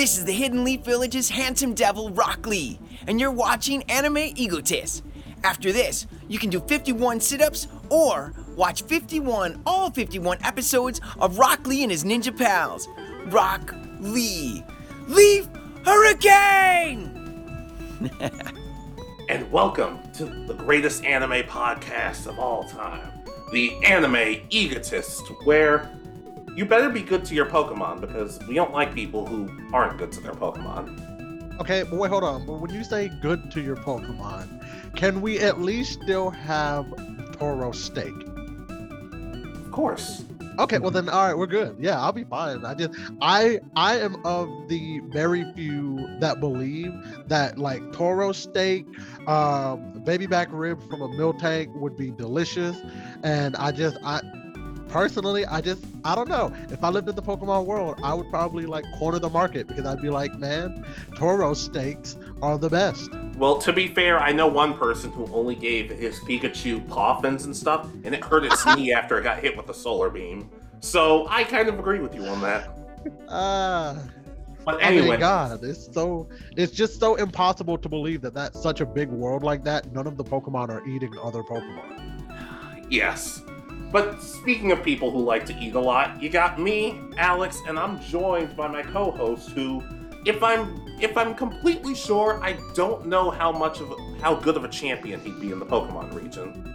This is the Hidden Leaf Village's handsome devil, Rock Lee, and you're watching Anime Egotist. After this, you can do 51 sit ups or watch 51, all 51 episodes of Rock Lee and his ninja pals. Rock Lee. Leaf Hurricane! and welcome to the greatest anime podcast of all time, the Anime Egotist, where you better be good to your Pokemon because we don't like people who aren't good to their Pokemon. Okay, but wait, hold on. But when you say good to your Pokemon, can we at least still have Tauros steak? Of course. Okay, well then, all right, we're good. Yeah, I'll be fine. I just, I, I am of the very few that believe that like Tauros steak, um, baby back rib from a Miltank would be delicious, and I just, I, personally, I just, I don't know. If I lived in the Pokemon world, I would probably like corner the market because I'd be like, man, Tauros steaks are the best. Well, to be fair, I know one person who only gave his Pikachu coffins and stuff, and it hurt its knee after it got hit with a solar beam. So I kind of agree with you on that. Ah. Uh... But anyway, I mean, God, it's so it's just so impossible to believe that that's such a big world like that. None of the Pokemon are eating other Pokemon. Yes, but speaking of people who like to eat a lot, you got me, Alex, and I'm joined by my co-host who if I'm if I'm completely sure, I don't know how much of how good of a champion he'd be in the Pokemon region.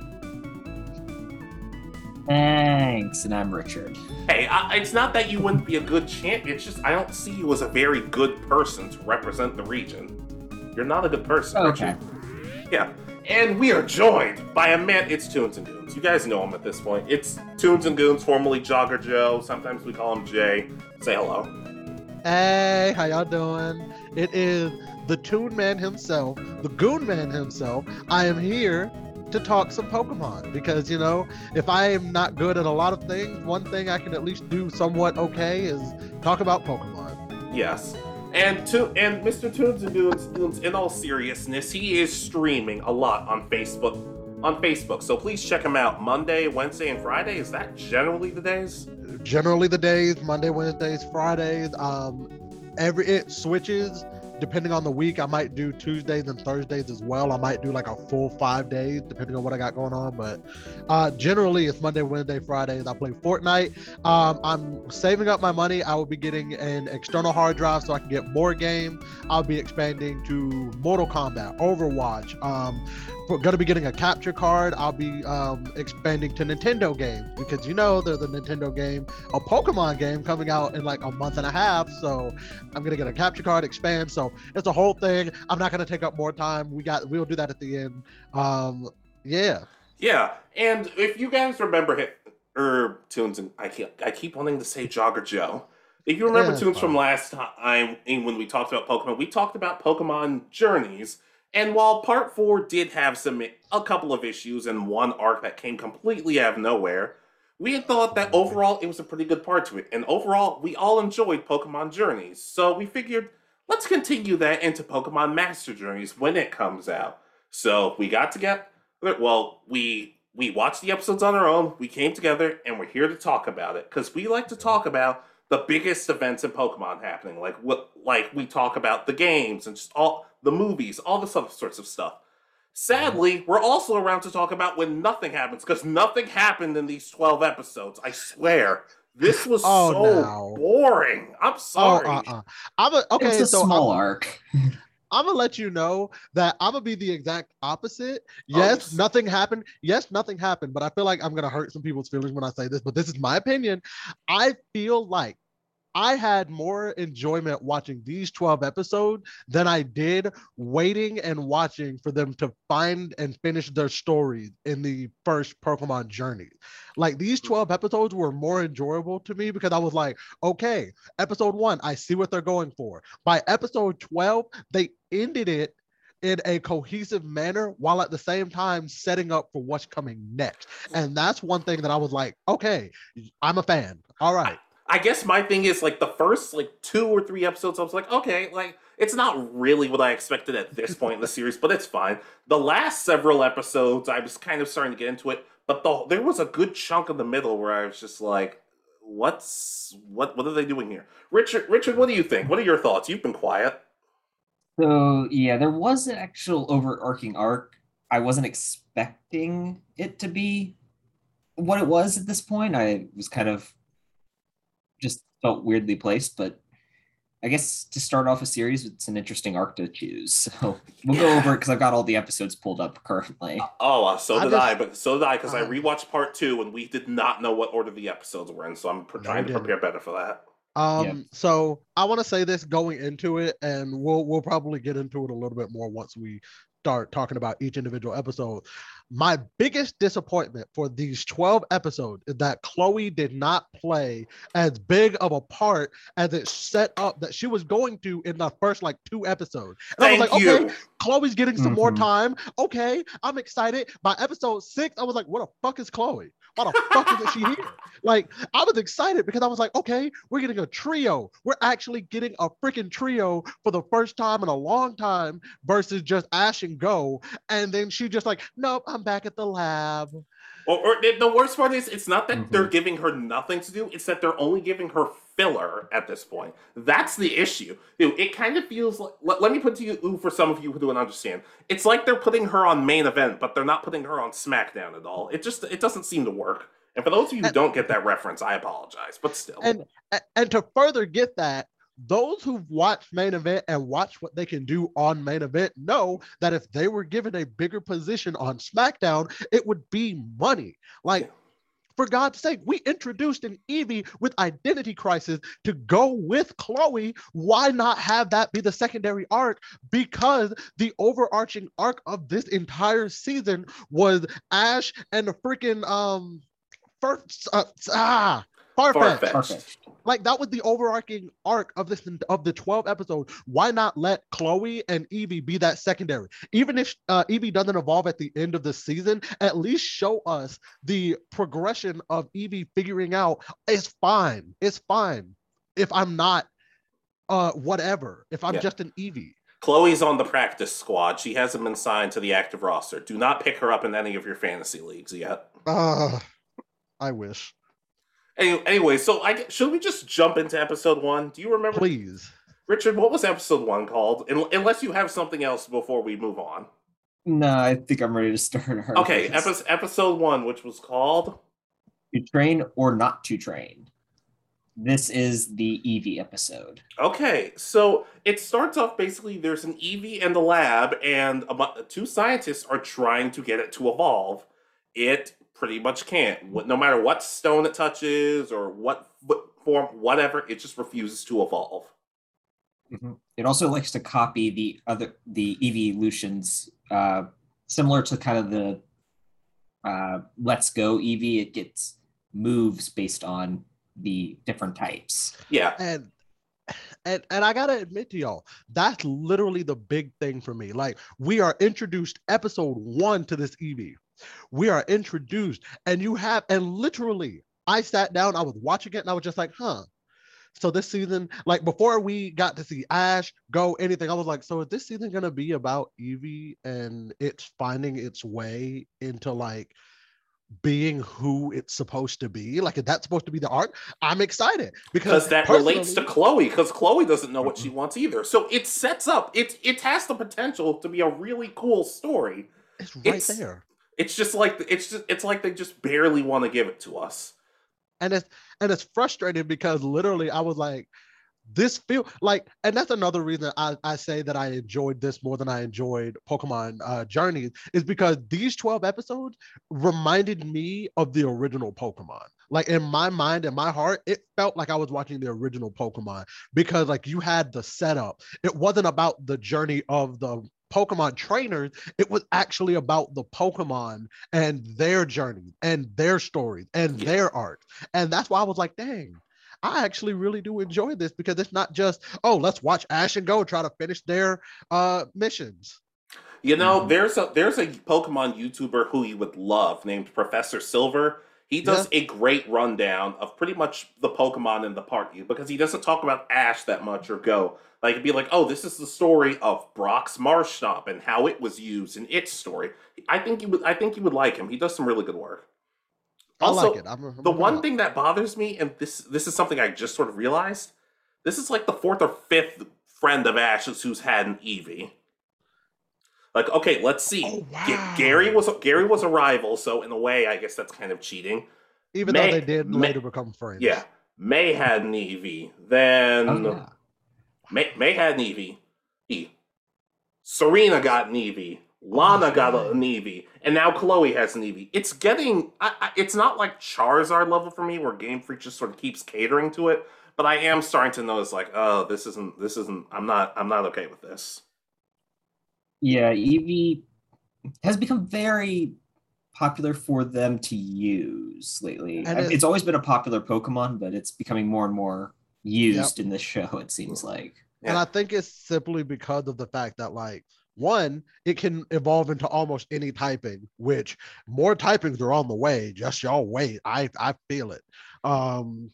Thanks, and I'm Richard. Hey, I, it's not that you wouldn't be a good champion. It's just I don't see you as a very good person to represent the region. You're not a good person, okay. Richard. Yeah, and we are joined by a man. It's Tunes and Goons. You guys know him at this point. It's Tunes and Goons, formerly Jogger Joe. Sometimes we call him Jay. Say hello. Hey, how y'all doing? It is the Toon Man himself, the Goon Man himself. I am here to talk some Pokemon because you know, if I am not good at a lot of things, one thing I can at least do somewhat okay is talk about Pokemon. Yes. And to and Mr. Tunes and Dunes, in all seriousness, he is streaming a lot on Facebook. On Facebook, so please check him out. Monday, Wednesday, and Friday. Is that generally the days? Generally the days. Monday, Wednesdays, Fridays. Um, every it switches depending on the week, I might do Tuesdays and Thursdays as well. I might do like a full five days, depending on what I got going on. But uh, generally, it's Monday, Wednesday, Fridays. I play Fortnite. Um, I'm saving up my money. I will be getting an external hard drive so I can get more games. I'll be expanding to Mortal Kombat, Overwatch. Um, going to be getting a capture card. I'll be um, expanding to Nintendo games because you know there's a Nintendo game, a Pokemon game coming out in like a month and a half. So I'm going to get a capture card, expand. So it's a whole thing. I'm not going to take up more time. We got we'll do that at the end. Um, yeah. Yeah, and if you guys remember it, or er, tunes, and I keep I keep wanting to say Jogger Joe. If you remember yeah, tunes from last time when we talked about Pokemon, we talked about Pokemon journeys and while part four did have some a couple of issues and one arc that came completely out of nowhere, we had thought that overall it was a pretty good part to it. And overall, we all enjoyed Pokemon Journeys. So we figured let's continue that into Pokemon Master Journeys when it comes out. So we got together. Well, we we watched the episodes on our own. We came together and we're here to talk about it because we like to talk about the biggest events in Pokemon happening. Like what like we talk about the games and just all the movies, all this other sorts of stuff. Sadly, mm-hmm. we're also around to talk about when nothing happens because nothing happened in these 12 episodes. I swear. This was oh, so no. boring. I'm oh, sorry. Oh, uh-uh. I'm a, okay, it's a so small I'm, arc. I'm gonna let you know that I'm gonna be the exact opposite. Oh, yes, oh, nothing happened. Yes, nothing happened, but I feel like I'm gonna hurt some people's feelings when I say this, but this is my opinion. I feel like I had more enjoyment watching these 12 episodes than I did waiting and watching for them to find and finish their story in the first Pokemon journey. Like these hmm. 12 episodes were more enjoyable to me because I was like, okay, episode one, I see what they're going for. By episode 12, they ended it in a cohesive manner while at the same time setting up for what's coming next. And that's one thing that I was like, okay, I'm a fan. All right. I guess my thing is like the first like two or three episodes, I was like, okay, like it's not really what I expected at this point in the series, but it's fine. The last several episodes, I was kind of starting to get into it, but the, there was a good chunk in the middle where I was just like, what's what what are they doing here? Richard Richard, what do you think? What are your thoughts? You've been quiet. So yeah, there was an actual overarching arc. I wasn't expecting it to be what it was at this point. I was kind of just felt weirdly placed, but I guess to start off a series, it's an interesting arc to choose. So we'll go over it because I've got all the episodes pulled up currently. Oh, uh, so I did just- I, but so did I because I Uh, rewatched part two and we did not know what order the episodes were in, so I'm pr- No, trying to didn't. prepare better for that. Um, so I want to say this going into it, and we'll we'll probably get into it a little bit more once we start talking about each individual episode. My biggest disappointment for these 12 episodes is that Chloe did not play as big of a part as it set up that she was going to in the first like two episodes. And Thank I was like, you. okay, Chloe's getting some more Mhm. time. Okay, I'm excited. By episode six, I was like, what the fuck is Chloe? Why the fuck isn't she here? Like, I was excited because I was like, okay, we're getting a trio. We're actually getting a freaking trio for the first time in a long time versus just Ash and Go. And then she just like, nope, I'm back at the lab. Or, or the- the worst part is, it's not that Mhm. they're giving her nothing to do; it's that they're only giving her filler at this point. That's the issue. It kind of feels like. Let, let me put to you for some of you who don't understand. It's like they're putting her on main event, but they're not putting her on SmackDown at all. It just it doesn't seem to work. And for those of you who And- don't get that reference, I apologize, but still. And and to further get that, those who've watched main event and watched what they can do on main event know that if they were given a bigger position on SmackDown, it would be money. Like. For God's sake, we introduced an Eevee with identity crisis to go with Chloe. Why not have that be the secondary arc? Because the overarching arc of this entire season was Ash and the freaking um first uh, ah Farfetch. Farfetch. Perfect. Like that was the overarching arc of this of the 12 episodes. Why not let Chloe and Eevee be that secondary? Even if uh, Eevee doesn't evolve at the end of the season, at least show us the progression of Eevee figuring out it's fine. It's fine if I'm not uh whatever. If I'm Yeah. just an Eevee. Chloe's on the practice squad. She hasn't been signed to the active roster. Do not pick her up in any of your fantasy leagues yet. Uh I wish. Any- Anyway, so I should we just jump into episode one? Do you remember, Please. Richard? What was episode one called? Un- Unless you have something else before we move on. No, I think I'm ready to start. our Okay, epi- episode one, which was called. to train or not to train. This is the Eevee episode. Okay, so it starts off basically there's an Eevee in the lab, and a, two scientists are trying to get it to evolve. It pretty much can't. No matter what stone it touches or what form, whatever, it just refuses to evolve. It also likes to copy the other the evolutions, uh, similar to kind of the uh, Let's Go Eevee. It gets moves based on the different types. Yeah, and and and I gotta admit to y'all, that's literally the big thing for me. Like we are introduced episode one to this Eevee. We are introduced, and you have, and literally, I sat down, I was watching it, and I was just like, huh. So this season, like before we got to see Ash go anything, I was like, so is this season gonna be about Eevee and it's finding its way into like being who it's supposed to be? Like, is that supposed to be the arc? I'm excited because because that relates to Chloe. Because Chloe doesn't know what she mm-hmm. wants either. So it sets up. It it has the potential to be a really cool story. It's right It's- there. It's just like it's just it's like they just barely want to give it to us. And it's and it's frustrating because literally I was like, this feel like, and that's another reason I, I say that I enjoyed this more than I enjoyed Pokemon uh Journeys, is because these 12 episodes reminded me of the original Pokemon. Like in my mind and my heart, it felt like I was watching the original Pokemon because like you had the setup. It wasn't about the journey of the Pokemon trainers, it was actually about the Pokemon and their journey and their stories and Yeah. their art. And that's why I was like, dang, I actually really do enjoy this because it's not just, oh, let's watch Ash and Go try to finish their uh missions. You know, Mm-hmm. Mhm. there's a there's a Pokemon YouTuber who you would love named Professor Silver. He does a great rundown of pretty much the Pokemon in the party because he doesn't talk about Ash that much or Go. Like it'd be like, oh, this is the story of Brock's Marshtomp and how it was used in its story. I think you would I think you would like him. He does some really good work. Also, I like it. I'm, I'm the one thing that bothers me, and this this is something I just sort of realized, this is like the fourth or fifth friend of Ash's who's had an Eevee. Like, okay, let's see. Oh, Ga- wow. Gary was Gary was a rival, so in a way, I guess that's kind of cheating. even May- though they did May- later become friends. Yeah, May had an Eevee. Then Oh, yeah. May, May had an Eevee. E. Serena got an Eevee. Lana got a- an Eevee, and now Chloe has an Eevee. It's getting. I, I, it's not like Charizard level for me, where Game Freak just sort of keeps catering to it. But I am starting to notice, like, oh, this isn't. This isn't. I'm not. I'm not okay with this. Yeah, Eevee has become very popular for them to use lately. And it- it's always been a popular Pokemon, but it's becoming more and more used in this show, it seems like. And Yeah. I think it's simply because of the fact that, like, one, it can evolve into almost any typing, which more typings are on the way. Just y'all wait. I I feel it. Um,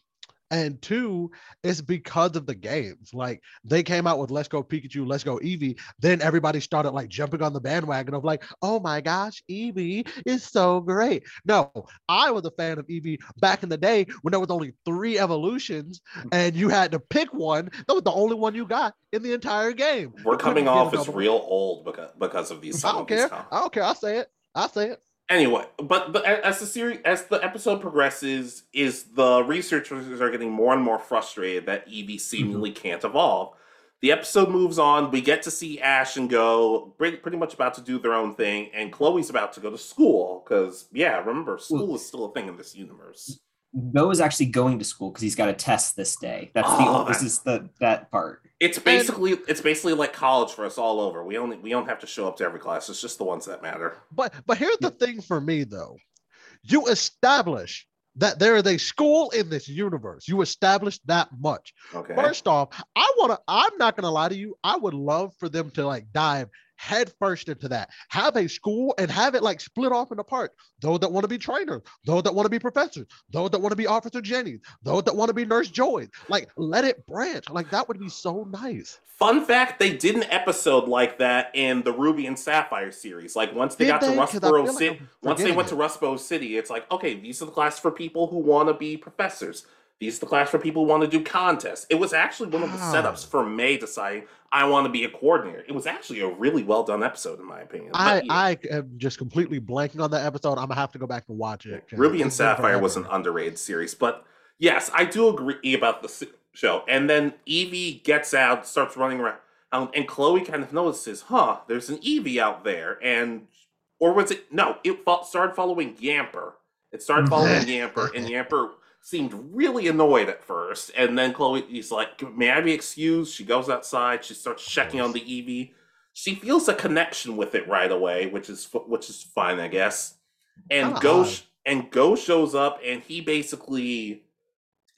and two, it's because of the games. Like they came out with Let's Go Pikachu, Let's Go Eevee. Then everybody started like jumping on the bandwagon of like, oh my gosh, Eevee is so great. No, I was a fan of Eevee back in the day when there was only three evolutions and you had to pick one. That was the only one you got in the entire game. We're coming off as real old because because of these. I don't care. I don't care. I'll say it. I'll say it. Anyway, but but as the series as the episode progresses, is the researchers are getting more and more frustrated that Eevee mm-hmm. seemingly can't evolve. The episode moves on. We get to see Ash and Go pretty, pretty much about to do their own thing, and Chloe's about to go to school because yeah, remember school is still a thing in this universe. Go is actually going to school because he's got a test this day. That's the Oh, this is the that part. It's basically it's basically like college for us all over. We only we don't have to show up to every class. It's just the ones that matter. But but here's the thing for me though. You establish that there is a school in this universe. You establish that much. Okay. First off, I want to, I'm not going to lie to you. I would love for them to like dive head first into that. Have a school and have it like split off into parts. Those that want to be trainers, those that want to be professors, those that want to be Officer Jenny, those that want to be Nurse Joy. Like let it branch. Like that would be so nice. Fun fact: They did an episode like that in the Ruby and Sapphire series. Like once they Did got they? to Rustboro like City, once they went it. to Rustboro City, it's like okay, these are the classes for people who want to be professors. These are the class for people who want to do contests. It was actually one of the Wow. setups for May deciding I want to be a coordinator. It was actually a really well done episode, in my opinion. But I yeah, I am just completely blanking on that episode. I'm gonna have to go back and watch it. Ruby and Sapphire was an underrated series, but yes, I do agree about the show. And then Eevee gets out, starts running around, um, and Chloe kind of notices, huh? There's an Eevee out there, and or was it no? It fo- started following Yamper. It started following Yamper, and Yamper seemed really annoyed at first, and then Chloe is like, "May I be excused?" She goes outside. She starts checking on the Eevee. She feels a connection with it right away, which is which is fine, I guess. And ah. Kinda Go and Go shows up, and he basically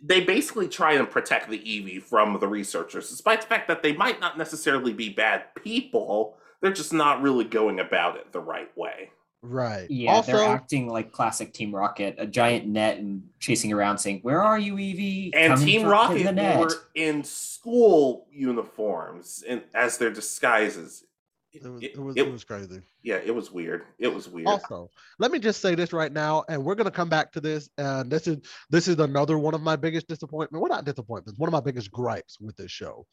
they basically try and protect the Eevee from the researchers, despite the fact that they might not necessarily be bad people. They're just not really going about it the right way. Right. Yeah, they're also, acting like classic Team Rocket, a giant net and chasing around saying, Where are you, Eevee? And Come Team Rocket in the net. were in school uniforms and as their disguises. it was, It- it, was, it- it was crazy. yeah, it was weird. It was weird. Also, let me just say this right now, and we're gonna come back to this. And this is this is another one of my biggest disappointment. Well, not disappointments. One of my biggest gripes with this show.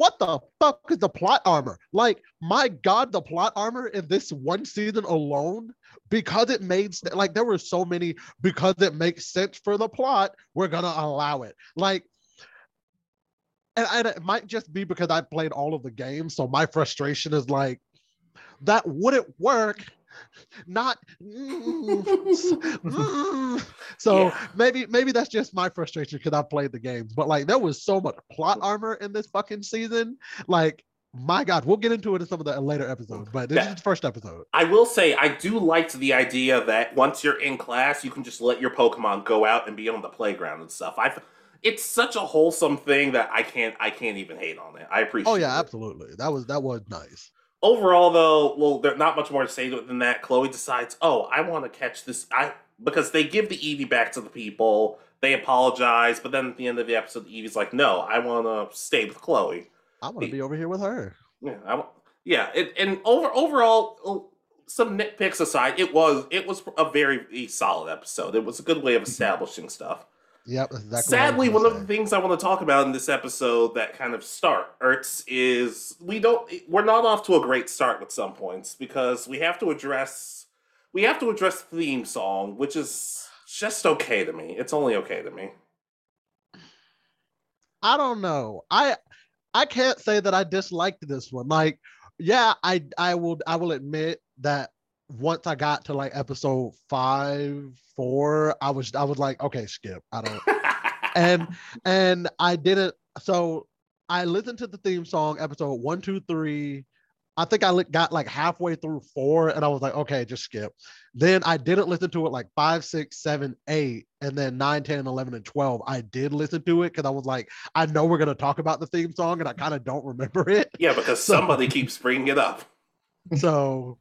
What the fuck is the plot armor? Like, my God, the plot armor in this one season alone, because it made like there were so many because it makes sense for the plot. We're gonna allow it. Like, and, and it might just be because I played all of the games, so my frustration is like that wouldn't work. Not mm, mm. so Yeah. maybe maybe that's just my frustration because I played the games. But like there was so much plot armor in this fucking season. Like my God, we'll get into it in some of the later episodes. But this Yeah. is the first episode. I will say I do like the idea that once you're in class, you can just let your Pokemon go out and be on the playground and stuff. I it's such a wholesome thing that I can't I can't even hate on it. I appreciate Oh yeah, it. absolutely. That was that was nice. Overall though, well there's not much more to say than that. Chloe decides, "Oh, I want to catch this I because they give the Eevee back to the people. They apologize, but then at the end of the episode, Eevee's like, "No, I want to stay with Chloe." I want to be over here with her. Yeah, I, yeah, it, and over overall, oh, some nitpicks aside, it was it was a very solid episode. It was a good way of mm-hmm. establishing stuff. Yep. Exactly Sadly, one of the things I want to talk about in this episode that kind of starts is we don't we're not off to a great start with some points because we have to address we have to address theme song, which is just okay to me. It's only okay to me. I don't know. I I can't say that I disliked this one. Like, yeah, I I will I will admit that once I got to like episode five, four, I was I was like, okay, skip. I don't and and I didn't so I listened to the theme song episode one, two, three, I think I got like halfway through four and I was like, okay, just skip. Then I didn't listen to it like five, six, seven, eight, and then nine, 10, 11, and 12. I did listen to it because I was like, I know we're going to talk about the theme song and I kind of don't remember it. Yeah, because so, somebody keeps bringing it up. So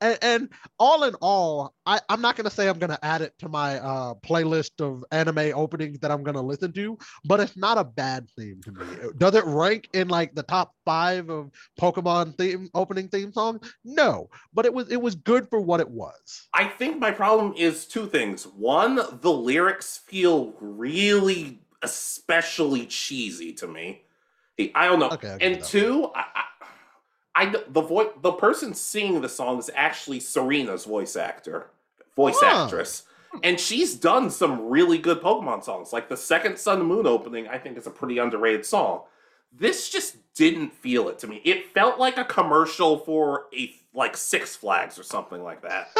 and, and, all in all, I, I'm not gonna say I'm gonna add it to my uh, playlist of anime openings that I'm gonna listen to, but it's not a bad theme to me. Does it rank in like the top five of Pokemon theme opening theme songs? No, but it was it was good for what it was. I think my problem is two things. One, the lyrics feel really especially cheesy to me. I don't know. Okay, and two, I, I the voice the person singing the song is actually Serena's voice actor, voice huh. actress. And she's done some really good Pokemon songs. Like the second Sun Moon opening, I think is a pretty underrated song. This just didn't feel it to me. It felt like a commercial for a like Six Flags or something like that.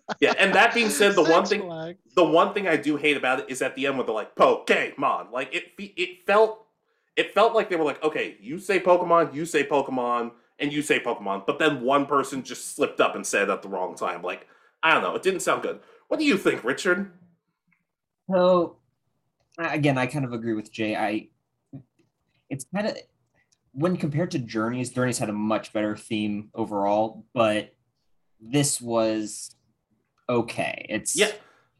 yeah, and that being said, the Six one thing Flags. the one thing I do hate about it is at the end where they're like Pokemon. Like it it felt it felt like they were like, okay, you say Pokemon, you say Pokemon and you say Pokemon, but then one person just slipped up and said at the wrong time. Like, I don't know, it didn't sound good. What do you think, Richard? So, again, I kind of agree with Jay. I, it's kind of when compared to Journeys, Journeys had a much better theme overall, but this was okay. It's yeah.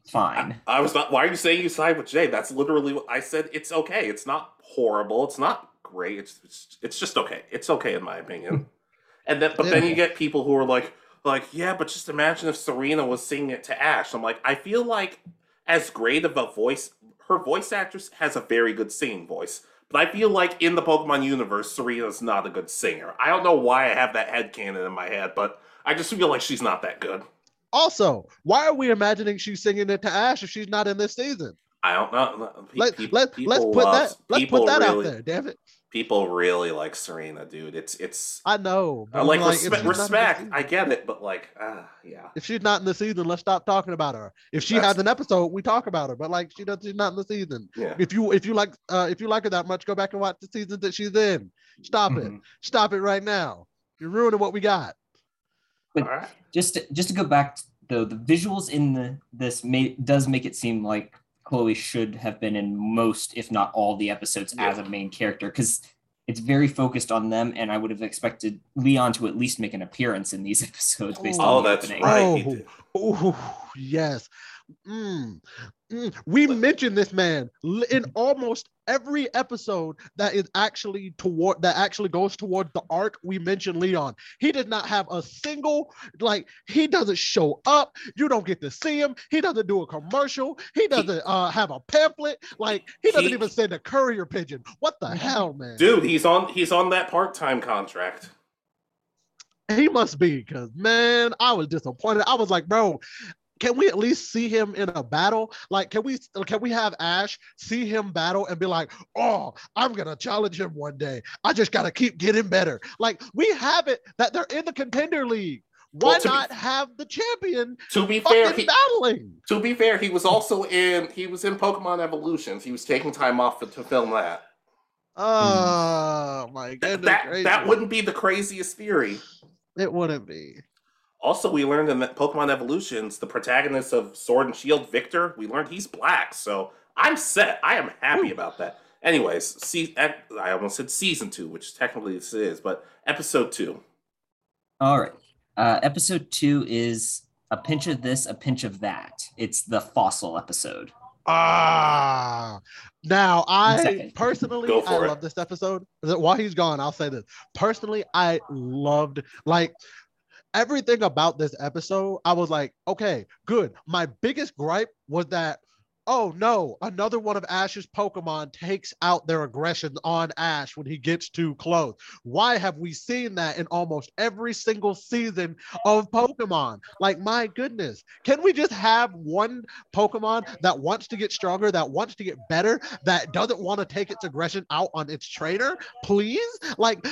Fine. I, I was not. Why are you saying you side with Jay? That's literally what I said. It's okay. It's not horrible. It's not great. It's it's, it's just okay. It's okay in my opinion. and then but yeah. then you get people who are like like yeah, but just imagine if Serena was singing it to Ash. I'm like I feel like as great of a voice, her voice actress has a very good singing voice. But I feel like in the Pokemon universe, Serena's not a good singer. I don't know why I have that head canon in my head, but I just feel like she's not that good. Also, why are we imagining she's singing it to Ash if she's not in this season? I don't know. Let, let, let's put that let's put that really, out there, damn it people really like Serena, dude. It's it's. I know. I like, like respe- respect. I get it, but like, uh, yeah. If she's not in the season, let's stop talking about her. If she That's... has an episode, we talk about her. But like, she does. She's not in the season. Yeah. If you if you like uh if you like her that much, go back and watch the seasons that she's in. Stop mm-hmm. it. Stop it right now. You're ruining what we got. But just to, just to go back though, the visuals in the this may, does make it seem like Chloe should have been in most, if not all, the episodes yeah. as a main character because it's very focused on them, and I would have expected Leon to at least make an appearance in these episodes based oh, on the that's opening. right. Oh, oh, yes. Mm. We mentioned this man in almost every episode that is actually toward that actually goes toward the arc. We mentioned Leon. He did not have a single like he doesn't show up. You don't get to see him. He doesn't do a commercial. He doesn't uh, have a pamphlet. Like he doesn't he, even send a courier pigeon. What the hell, man? Dude, he's on he's on that part time contract. He must be because man, I was disappointed. I was like, bro, can we at least see him in a battle? Like, can we can we have Ash see him battle and be like, oh, I'm gonna challenge him one day. I just gotta keep getting better. Like, we have it that they're in the contender league. Why well, not be, have the champion to be fair he, battling? To be fair, he was also in he was in Pokemon Evolutions. He was taking time off to, to film that. Oh my goodness. That, that wouldn't be the craziest theory. It wouldn't be. Also, we learned in Pokemon Evolutions, the protagonist of Sword and Shield, Victor, we learned he's black. So I'm set. I am happy Ooh. about that. Anyways, see, I almost said season two, which technically this is, but episode two. All right. Uh, episode two is a pinch of this, a pinch of that. It's the fossil episode. Ah, now I personally I it. love this episode. While he's gone, I'll say this. Personally, I loved like everything about this episode, I was like, okay, good. My biggest gripe was that oh no, another one of Ash's Pokemon takes out their aggression on Ash when he gets too close. Why have we seen that in almost every single season of Pokemon? Like, my goodness, can we just have one Pokemon that wants to get stronger, that wants to get better, that doesn't want to take its aggression out on its trainer? Please? Like,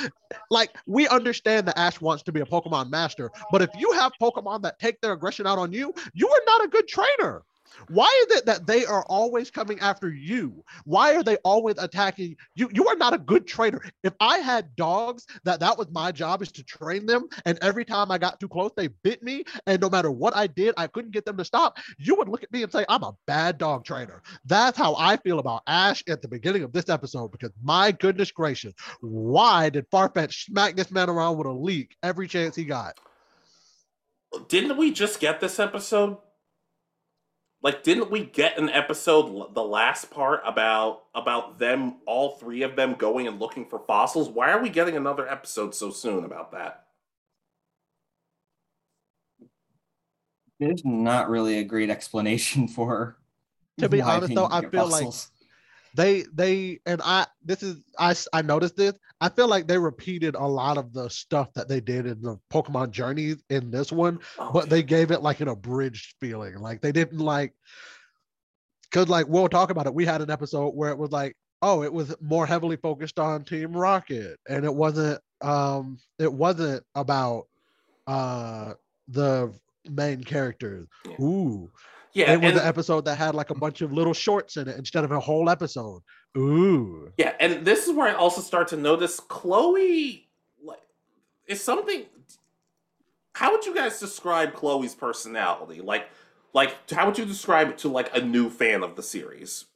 like we understand that Ash wants to be a Pokemon master, but if you have Pokemon that take their aggression out on you, you are not a good trainer. Why is it that they are always coming after you? Why are they always attacking you? You are not a good trainer. If I had dogs that that was my job is to train them, and every time I got too close, they bit me, and no matter what I did, I couldn't get them to stop. You would look at me and say, I'm a bad dog trainer. That's how I feel about Ash at the beginning of this episode, because my goodness gracious, why did Farfetch smack this man around with a leek every chance he got? Didn't we just get this episode? Like didn't we get an episode the last part about about them all three of them going and looking for fossils why are we getting another episode so soon about that there's not really a great explanation for to be honest though i feel fossils. like they they and i this is i i noticed this. I feel like they repeated a lot of the stuff that they did in the pokemon Journey in this one okay. but they gave it like an abridged feeling. Like they didn't like because like we'll talk about it. We had an episode where it was like oh it was more heavily focused on team rocket and it wasn't um it wasn't about uh the main characters. Yeah. ooh yeah, it was and, an episode that had like a bunch of little shorts in it instead of a whole episode. Ooh. Yeah, and this is where I also start to notice Chloe like is something how would you guys describe Chloe's personality? Like like how would you describe it to like a new fan of the series?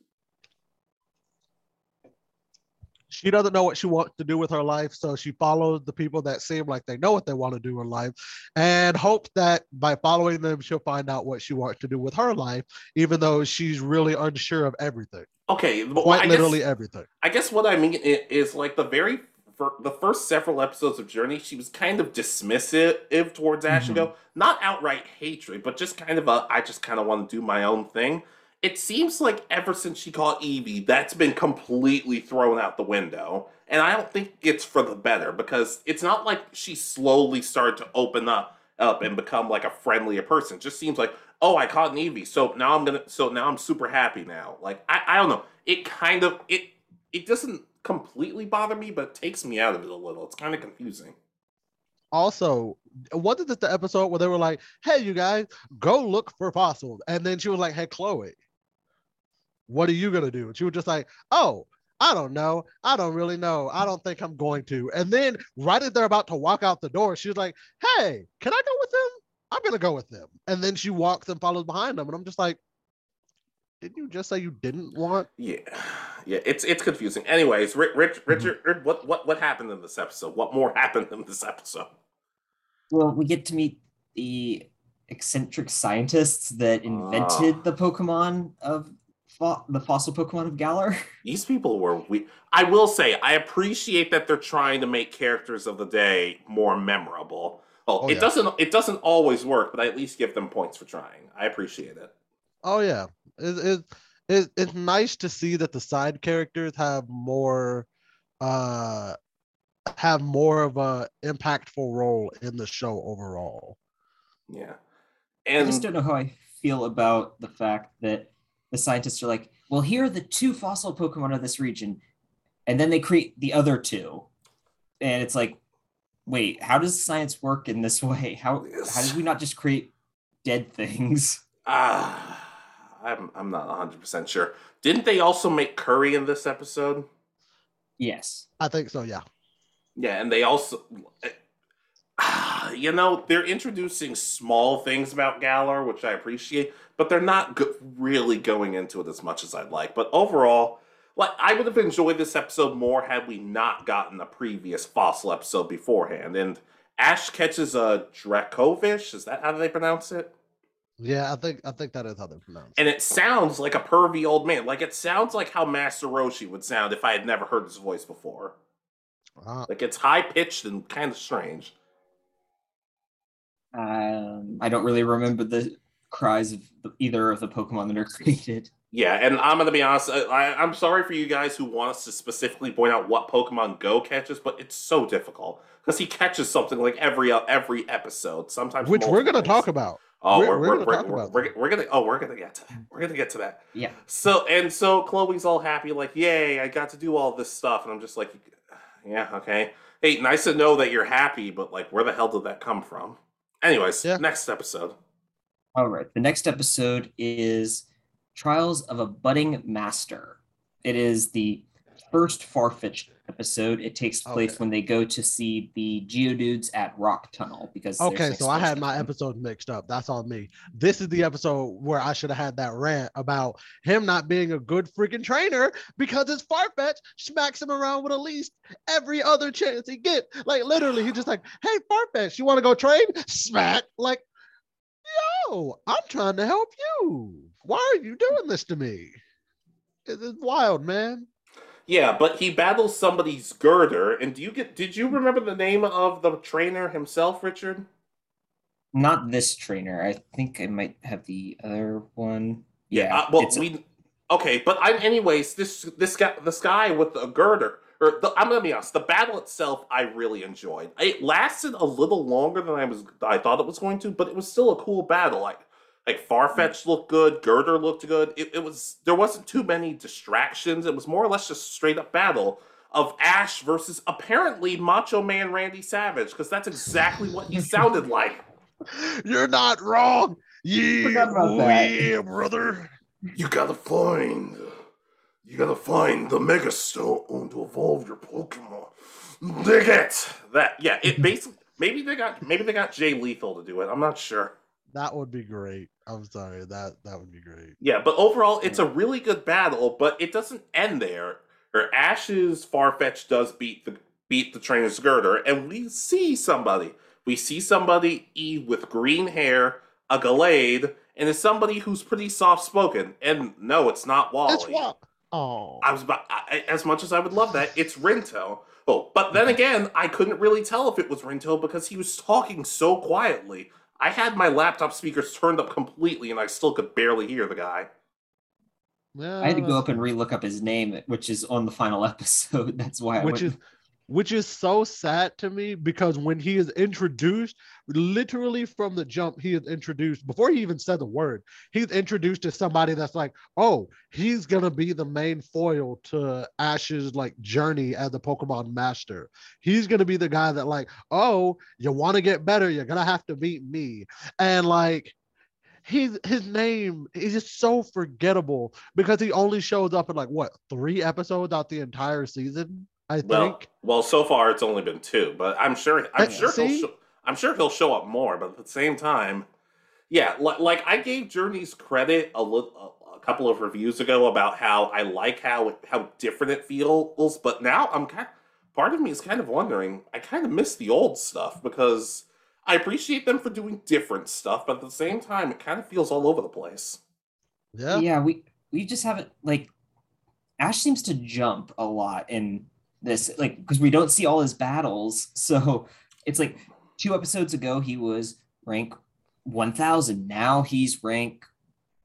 She doesn't know what she wants to do with her life so she follows the people that seem like they know what they want to do in life and hopes that by following them she'll find out what she wants to do with her life even though she's really unsure of everything. Okay quite literally guess, everything. I guess what i mean is like the very for the first several episodes of journey she was kind of dismissive towards ash mm-hmm. and go not outright hatred but just kind of a i just kind of want to do my own thing it seems like ever since she caught Eevee, that's been completely thrown out the window. And I don't think it's for the better because it's not like she slowly started to open up up and become like a friendlier person. It just seems like, oh, I caught an Eevee, so now I'm gonna so now I'm super happy now. Like I, I don't know. It kind of it it doesn't completely bother me, but it takes me out of it a little. It's kind of confusing also wasn't this the episode where they were like hey you guys go look for fossils and then she was like hey chloe what are you going to do? And she was just like, oh, I don't know. I don't really know. I don't think I'm going to. And then right as they're about to walk out the door, she's like, hey, can I go with them? I'm going to go with them. And then she walks and follows behind them. And I'm just like, didn't you just say you didn't want? Yeah, yeah, it's it's confusing. Anyways, Rich, Rich mm-hmm. Richard, mm-hmm. what what what happened in this episode? What more happened in this episode? Well, we get to meet the eccentric scientists that invented uh, the Pokemon of the fossil Pokemon of Galar. These people were we. I will say I appreciate that they're trying to make characters of the day more memorable. Well, oh, it yeah. doesn't it doesn't always work, but I at least give them points for trying. I appreciate it. Oh yeah, it, it, it it's nice to see that the side characters have more uh have more of a impactful role in the show overall. Yeah. And I just don't know how I feel about the fact that the scientists are like, well, here are the two fossil Pokemon of this region. And then they create the other two. And it's like, wait, how does science work in this way? How how did we not just create dead things? Ah, uh, I'm I'm not 100 percent sure. Didn't they also make curry in this episode? Yes, I think so. Yeah. Yeah, and they also, you know, they're introducing small things about Galar, which I appreciate, but they're not go- really going into it as much as I'd like. But overall, like I would have enjoyed this episode more had we not gotten a previous fossil episode beforehand. And Ash catches a Dracovish. Is that how they pronounce it? Yeah, I think I think that is how they pronounce. It. And it sounds like a pervy old man. Like it sounds like how Master Roshi would sound if I had never heard his voice before. Uh, like it's high pitched and kind of strange. Um, I don't really remember the cries of the, either of the Pokemon that are created. Yeah, and I'm gonna be honest. I, I, I'm sorry for you guys who want us to specifically point out what Pokemon Go catches, but it's so difficult because he catches something like every uh, every episode. Sometimes which we're gonna talk about. Oh, We're- we're, we're we're, gonna we're, talk we're, about we're, that. we're gonna oh we're gonna get to that. We're gonna get to that. Yeah. So and so Chloe's all happy, like, yay, I got to do all this stuff, and I'm just like, yeah, okay. Hey, nice to know that you're happy, but like, where the hell did that come from? Anyways, Yeah. next episode. All right. The next episode is Trials of a Budding Master. It is the first Farfetch episode. It takes place Okay. when they go to see the Geodudes at Rock Tunnel because Okay, so I had my episodes mixed up. That's on me. This is the episode where I should have had that rant about him not being a good freaking trainer because his Farfetch smacks him around with at least every other chance he get. Like literally, he's just like, "Hey, Farfetch, you want to go train?" Smack. Like, yo, I'm trying to help you. Why are you doing this to me? It's wild, man. Yeah, but he battles somebody's Gurdurr, and do you get? Did you remember the name of the trainer himself, Richard? Not this trainer. I think I might have the other one. Yeah. uh, well, we okay, but I'm anyways. This this guy, this guy with the Gurdurr, or the, I'm gonna be honest. The battle itself, I really enjoyed. It lasted a little longer than I was I thought it was going to, but it was still a cool battle. Like like Farfetch mm. looked good, Gurdurr looked good. It, it was there wasn't too many distractions. It was more or less just straight up battle of Ash versus apparently Macho Man Randy Savage because that's exactly what he sounded like. You're not wrong. Yeah, about oh, that. yeah, brother. You gotta find. You gotta find the Mega Stone to evolve your Pokemon. Dig it! That yeah, it basically maybe they got maybe they got Jay Lethal to do it. I'm not sure. That would be great. I'm sorry. That that would be great. Yeah, but overall it's a really good battle, but it doesn't end there. Or Ash's Farfetch does beat the beat the trainer's Gurdurr, and we see somebody. We see somebody e with green hair, a Gallade, and it's somebody who's pretty soft spoken. And no, it's not Wally. It's what? Oh, I was about I, as much as I would love that, it's Rinto. Oh, but then again, I couldn't really tell if it was Rinto because he was talking so quietly. I had my laptop speakers turned up completely, and I still could barely hear the guy. yeah. I had to go up and relook up his name, which is on the final episode. That's why I which went. is which is so sad to me because when he is introduced, literally from the jump, he is introduced before he even said the word. He's introduced to somebody that's like, oh, he's gonna be the main foil to Ash's like journey as a Pokemon master. He's gonna be the guy that like, oh, you want to get better, you're gonna have to beat me, and like. He's, his name is just so forgettable because he only shows up in like what three episodes out the entire season. I Well, think. well, so far it's only been two, but I'm sure I'm sure he'll see? show, I'm sure he'll show up more. But at the same time, yeah, li- like I gave Journeys credit a little a, a couple of reviews ago about how I like how how different it feels, but now I'm kind Of, part of me is kind of wondering. I kind of miss the old stuff because I appreciate them for doing different stuff, but at the same time, it kind of feels all over the place. Yeah. yeah, we we just haven't like Ash seems to jump a lot in this, like because we don't see all his battles. So it's like two episodes ago he was rank one thousand. Now he's rank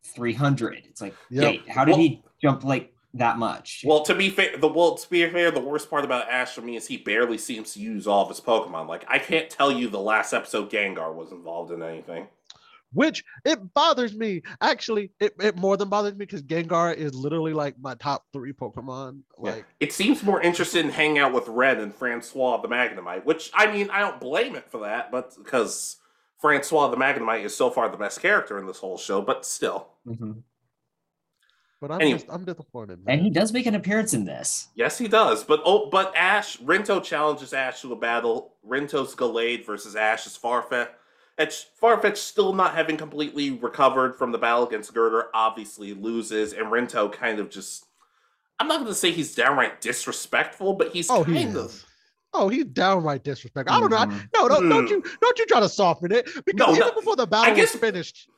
three hundred. It's like, Yep. wait, how did Well- he jump like that much? Well, to be fair, the well, to be fair, the worst part about Ash for me is he barely seems to use all of his Pokemon. Like I can't tell you the last episode Gengar was involved in anything. Which it bothers me. Actually, it, it more than bothers me because Gengar is literally like my top three Pokemon. Yeah. Like, It seems more interested in hanging out with Red and Francois the Magnemite, which I mean I don't blame it for that, but because Francois the Magnemite is so far the best character in this whole show, but still, Mhm. but I'm Anyway. just I'm disappointed. and he does make an appearance in this. yes, he does. But oh, but Ash Rinto challenges Ash to a battle. Rinto's Gallade versus Ash's Farfetch. It's Farfetch still not having completely recovered from the battle against Gurdurr, obviously loses, and Rinto kind of just. I'm not going to say he's downright disrespectful, but he's Oh, kind he of. Oh, he's downright disrespect. I don't know. Mhm. No, don't, don't Hmm. you don't you try to soften it because No, even no, before the battle guess- was finished,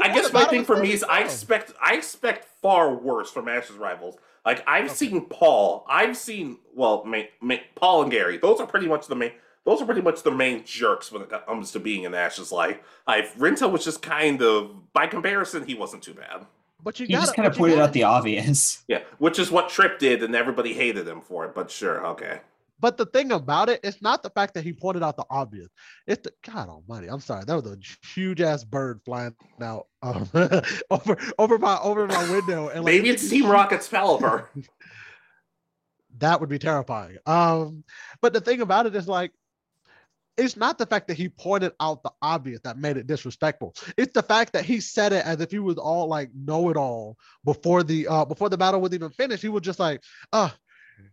I guess my thing for me is I expect I expect far worse from Ash's rivals. Like I've Okay. seen Paul, I've seen well, ma- ma- Paul and Gary. Those are pretty much the main. Those are pretty much the main jerks when it comes to being in Ash's life. I've Rinto was just kind of, by comparison, he wasn't too bad. But you He gotta, just kind of pointed gotta- out the obvious. Yeah, which is what Trip did, and everybody hated him for it. But sure, okay. But the thing about it, it's not the fact that he pointed out the obvious. It's the God Almighty. I'm sorry, that was a huge ass bird flying out um, over over my over my window, and like, Maybe it's Team Rocket's caliber. that would be terrifying. Um, but the thing about it is like, it's not the fact that he pointed out the obvious that made it disrespectful. It's the fact that he said it as if he was all like know it all before the uh before the battle was even finished. He was just like, uh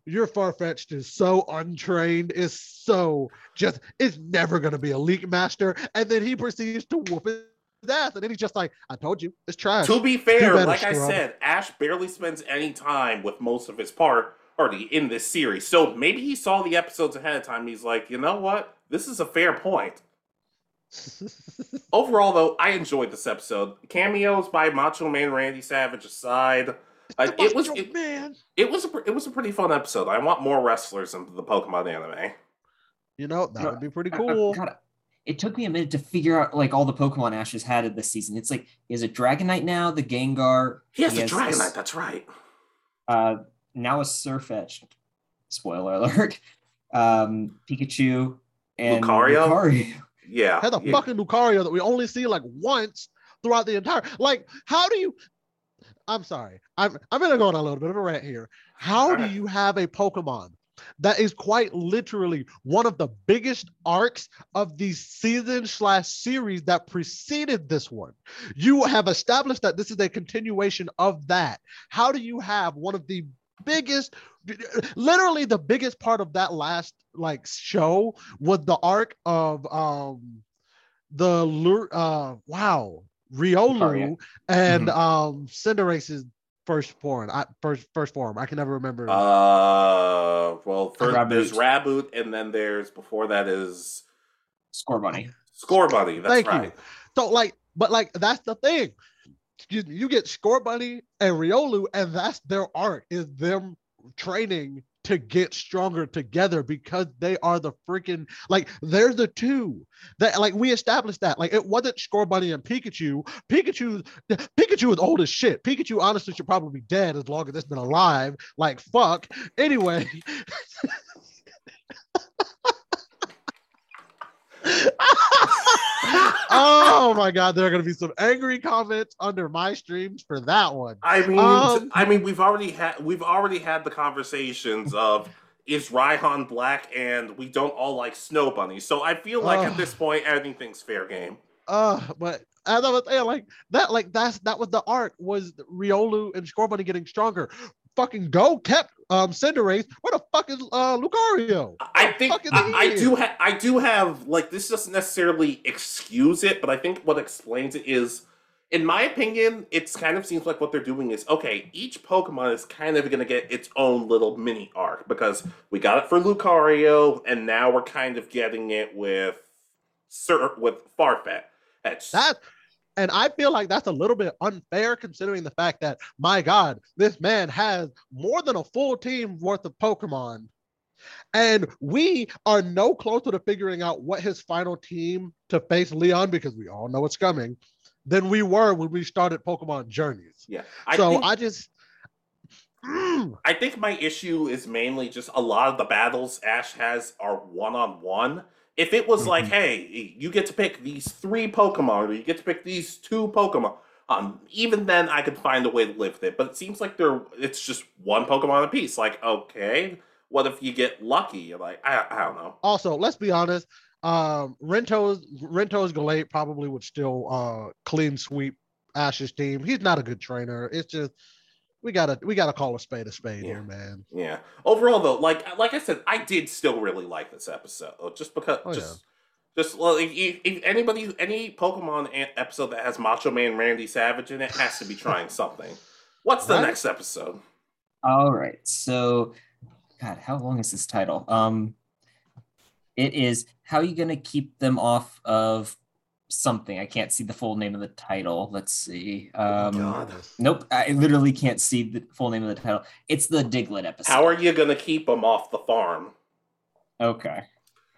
your Farfetch'd is so untrained, is so just it's never gonna be a leek master. And then he proceeds to whoop his ass. And then he's just like, I told you, it's trash. to be fair, like I said, Ash barely spends any time with most of his part already in this series. So maybe he saw the episodes ahead of time. He's like, you know what? This is a fair point. Overall, though, I enjoyed this episode. Cameos by Macho Man Randy Savage aside, like, The it was it, man. it was a, it was a pretty fun episode. I want more wrestlers in the Pokemon anime. You know, that No, would be pretty I- I- cool. God, it took me a minute to figure out like all the Pokemon Ash has had in this season. It's like he has a Dragonite now, the Gengar. He has a has Dragonite. this- That's right. Uh, now a Sirfetch'd. Spoiler alert. Um, Pikachu and Lucario? Lucario. Yeah. had the yeah. fucking Lucario that we only see like once throughout the entire like how do you I'm sorry. I'm I'm gonna go on a little bit of a rant here. How do Alright. you have a Pokemon that is quite literally one of the biggest arcs of the season slash series that preceded this one? You have established that this is a continuation of that. How do you have one of the biggest literally the biggest part of that last like show was the arc of um the Lur- uh wow Riolu Lucario. and Mm-hmm. um Cinderace's first form I first first form I can never remember Uh, well, first Raboot. there's Raboot, and then there's before that is Scorbunny. Score Bunny That's Thank you. right. so like but like that's the thing Excuse me, you get Scorbunny and Riolu and that's their arc is them training to get stronger together because they are the freaking like they're the two that like we established that like it wasn't Scorbunny and Pikachu. Pikachu Pikachu is old as shit. Pikachu honestly should probably be dead as long as it's been alive. Like fuck. Anyway. oh my god, there are gonna be some angry comments under my streams for that one. I mean, Um, I mean, we've already had we've already had the conversations of is Raihan black, and we don't all like Snow Bunny. So I feel like at this point, anything's fair game. Uh, but as I was saying, like that, like that's that was the arc was Riolu and Scorbunny getting stronger. Fucking go kept um Cinderace. Where the fuck is uh Lucario? I think I, I do have I do have like this doesn't necessarily excuse it, but I think what explains it is, in my opinion, it's kind of seems like what they're doing is okay. Each Pokemon is kind of going to get its own little mini arc because we got it for Lucario, and now we're kind of getting it with Sir with Farfetch'd. That's That and I feel like that's a little bit unfair considering the fact that my God, this man has more than a full team worth of Pokemon. And we are no closer to figuring out what his final team to face Leon because we all know it's coming than we were when we started Pokemon Journeys. yeah. I so think, I just Mm, I think my issue is mainly just a lot of the battles Ash has are one on one. If it was like, Mhm. hey, you get to pick these three Pokemon, or you get to pick these two Pokemon, um, even then I could find a way to live with it. But it seems like they're it's just one Pokemon a piece. Like, okay, what if you get lucky? Like, I, I don't know. also let's be honest. Um Rinto's Rinto's Gallade probably would still uh clean sweep Ash's team. He's not a good trainer. It's just we gotta we gotta call a spade a spade Yeah. here, man. Yeah. Overall, though, like like I said, I did still really like this episode, just because Oh, yeah. just. Just well, if, if, if anybody, any Pokemon episode that has Macho Man Randy Savage in it has to be trying something. What's the Right. next episode? All right. So, God, how long is this title? Um, it is how Are you gonna keep them off of something. I can't see the full name of the title. Let's see. Um, God. Nope, I literally can't see the full name of the title. It's the Diglett episode. How are you gonna keep them off the farm? Okay.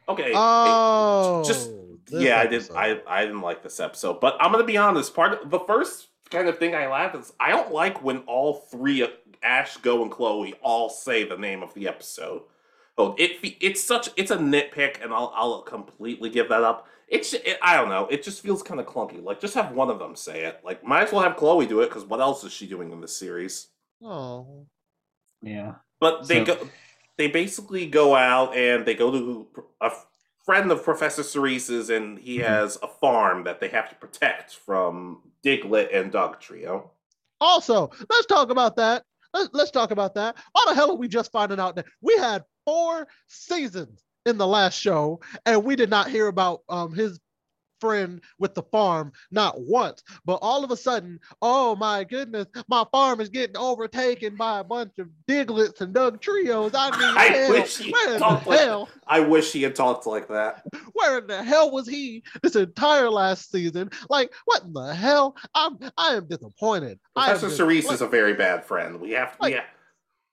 Okay. Oh, just this yeah, I did. episode. I I didn't like this episode, but I'm gonna be honest. Part the first kind of thing I laugh is I don't like when all three of Ash, Go, and Chloe all say the name of the episode. Oh, it it's such it's a nitpick, and I'll I'll completely give that up. It's it, I don't know. It just feels kind of clunky. Like just have one of them say it. Like might as well have Chloe do it because what else is she doing in this series? Oh, Yeah. But they So- go, they basically go out and they go to a friend of Professor Cerise's, and he Mhm. has a farm that they have to protect from Diglett and Dugtrio. Also, let's talk about that. Let's, let's talk about that. Why the hell are we just finding out that we had four seasons in the last show and we did not hear about um his friend with the farm not once, but all of a sudden, oh my goodness, my farm is getting overtaken by a bunch of Digletts and Dugtrios. I mean, I hell, wish he where the like- hell? I wish he had talked like that. where in the hell was he this entire last season? Like, what in the hell? I'm I am disappointed. Professor Cerise like, is a very bad friend. We have to. Like- yeah.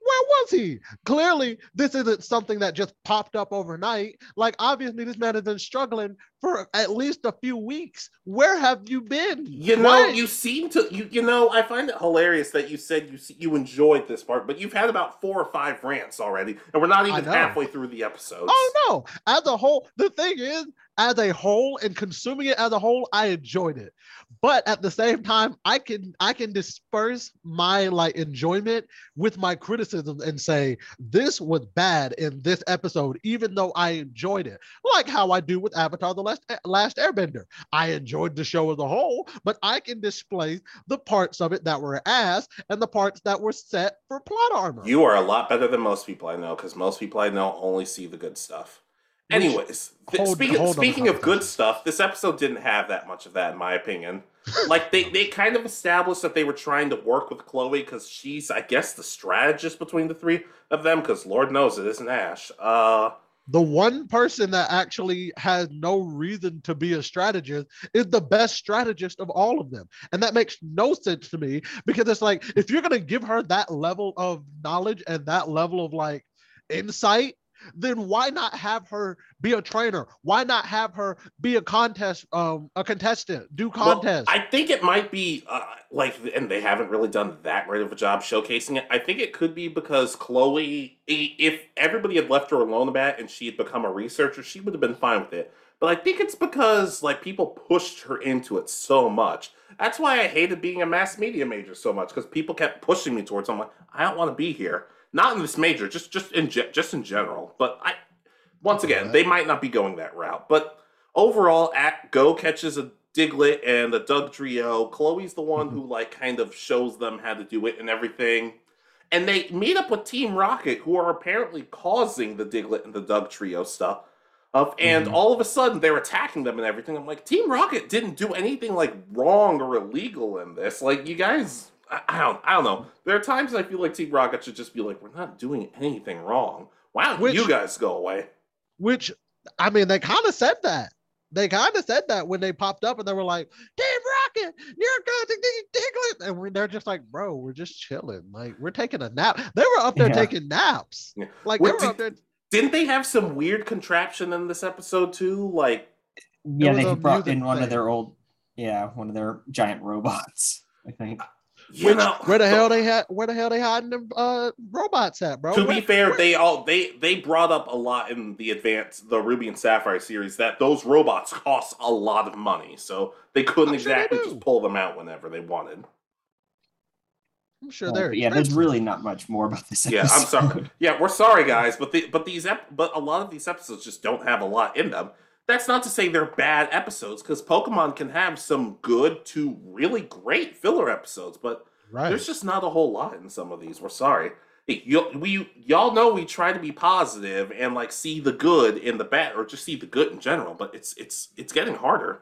Where was he? Clearly, this isn't something that just popped up overnight. Like, obviously, this man has been struggling for at least a few weeks. Where have you been? You know, you seem to you. You know, I find it hilarious that you said you you enjoyed this part, but you've had about four or five rants already, and we're not even halfway through the episode. Oh no! As a whole, the thing is, as a whole, and consuming it as a whole, I enjoyed it. But at the same time, I can I can disperse my like enjoyment with my criticism and say this was bad in this episode, even though I enjoyed it. Like how I do with Avatar: The Last Last Airbender. I enjoyed the show as a whole, but I can display the parts of it that were ass and the parts that were set for plot armor. You are a lot better than most people I know because most people I know only see the good stuff. Anyways, th- hold- speaking, hold speaking of good stuff, this episode didn't have that much of that, in my opinion. like they, they kind of established that they were trying to work with Chloe because she's, I guess, the strategist between the three of them. Because Lord knows it isn't Ash. Uh, the one person that actually has no reason to be a strategist is the best strategist of all of them. And that makes no sense to me because it's like if you're going to give her that level of knowledge and that level of like insight, then why not have her be a trainer? Why not have her be a contest um a contestant, do well, contest? I think it might be uh, like, and they haven't really done that great of a job showcasing it. I think it could be because Chloe, if everybody had left her alone about it and she had become a researcher, she would have been fine with it. But I think it's because like people pushed her into it so much. That's why I hated being a mass media major so much because people kept pushing me towards. I'm like, I don't want to be here. Not in this major, just just in ge- just in general. But I, once again, Okay. they might not be going that route. But overall, at Go catches a Diglett and the Dugtrio. Chloe's the one who like kind of shows them how to do it and everything. And they meet up with Team Rocket, who are apparently causing the Diglett and the Dugtrio stuff. Of and Mhm. all of a sudden they're attacking them and everything. I'm like, Team Rocket didn't do anything like wrong or illegal in this. Like you guys, I, I don't, I don't know. There are times I feel like Team Rocket should just be like, we're not doing anything wrong. Why don't Which- you guys go away? Which I mean, they kind of said that. They kind of said that when they popped up and they were like, Team Rocket, you're going to Diglett. And we, they're just like, bro, we're just chilling. Like, we're taking a nap. They were up there Yeah. taking naps. Yeah. Like, What they were did- up there. Didn't they have some weird contraption in this episode too? Like, Yeah, they brought music in one thing. of their old, yeah, one of their giant robots. I think. You Which, know, where the hell they had? Where the hell they hiding them uh, robots at, bro? to Where- be fair, where- they all they they brought up a lot in the advanced the Ruby and Sapphire series that those robots cost a lot of money, so they couldn't I'm sure they exactly just pull them out whenever they wanted. I'm sure Uh, they're. yeah, there's really not much more about this. Yeah, I'm sorry. Yeah, we're sorry, guys, but the but these ep- but a lot of these episodes just don't have a lot in them. That's not to say they're bad episodes, because Pokemon can have some good to really great filler episodes, but right. there's just not a whole lot in some of these. We're sorry. You, we y'all know we try to be positive and like see the good in the bad, or just see the good in general. But it's it's it's getting harder.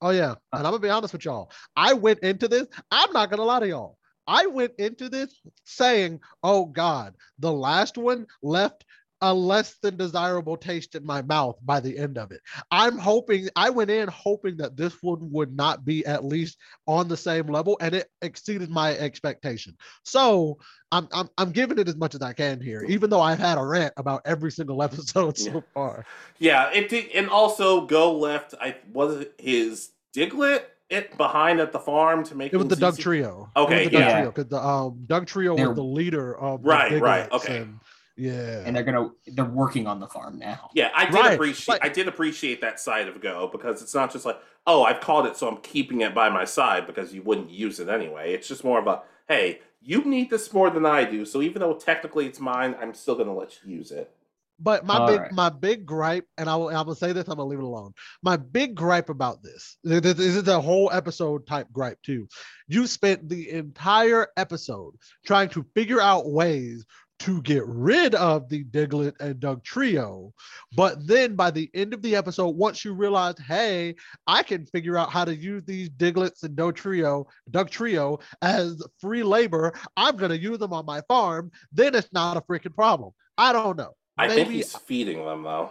Oh yeah, and I'm gonna be honest with y'all. I went into this. I'm not gonna lie to y'all. I went into this saying, "Oh God, the last one left a less than desirable taste in my mouth by the end of it. I'm hoping I went in hoping that this one would not be at least on the same level, and it exceeded my expectation. So I'm I'm, I'm giving it as much as I can here, even though I've had a rant about every single episode so Yeah. far. Yeah, it did, and also go left. I was it his Diglett it behind at the farm to make It was the things Doug? Trio. Okay, it was the Doug yeah. Trio because the um Dugtrio They're- was the leader of the Right, right, okay. and- yeah. and they're gonna they're working on the farm now. Yeah, I did Right, appreciate but- I did appreciate that side of Go because it's not just like, oh, I've called it, so I'm keeping it by my side because you wouldn't use it anyway. It's just more of a, hey, you need this more than I do, so even though technically it's mine, I'm still gonna let you use it. But my All big right. my big gripe, and I will I will say this, I'm gonna leave it alone. My big gripe about this, th- th- this is a whole episode type gripe too. You spent the entire episode trying to figure out ways to get rid of the Diglett and Dugtrio, but then by the end of the episode, once you realize, hey, I can figure out how to use these Digletts and Dugtrio, Doug trio as free labor, I'm gonna use them on my farm. Then it's not a freaking problem. I don't know. I think he's feeding them though.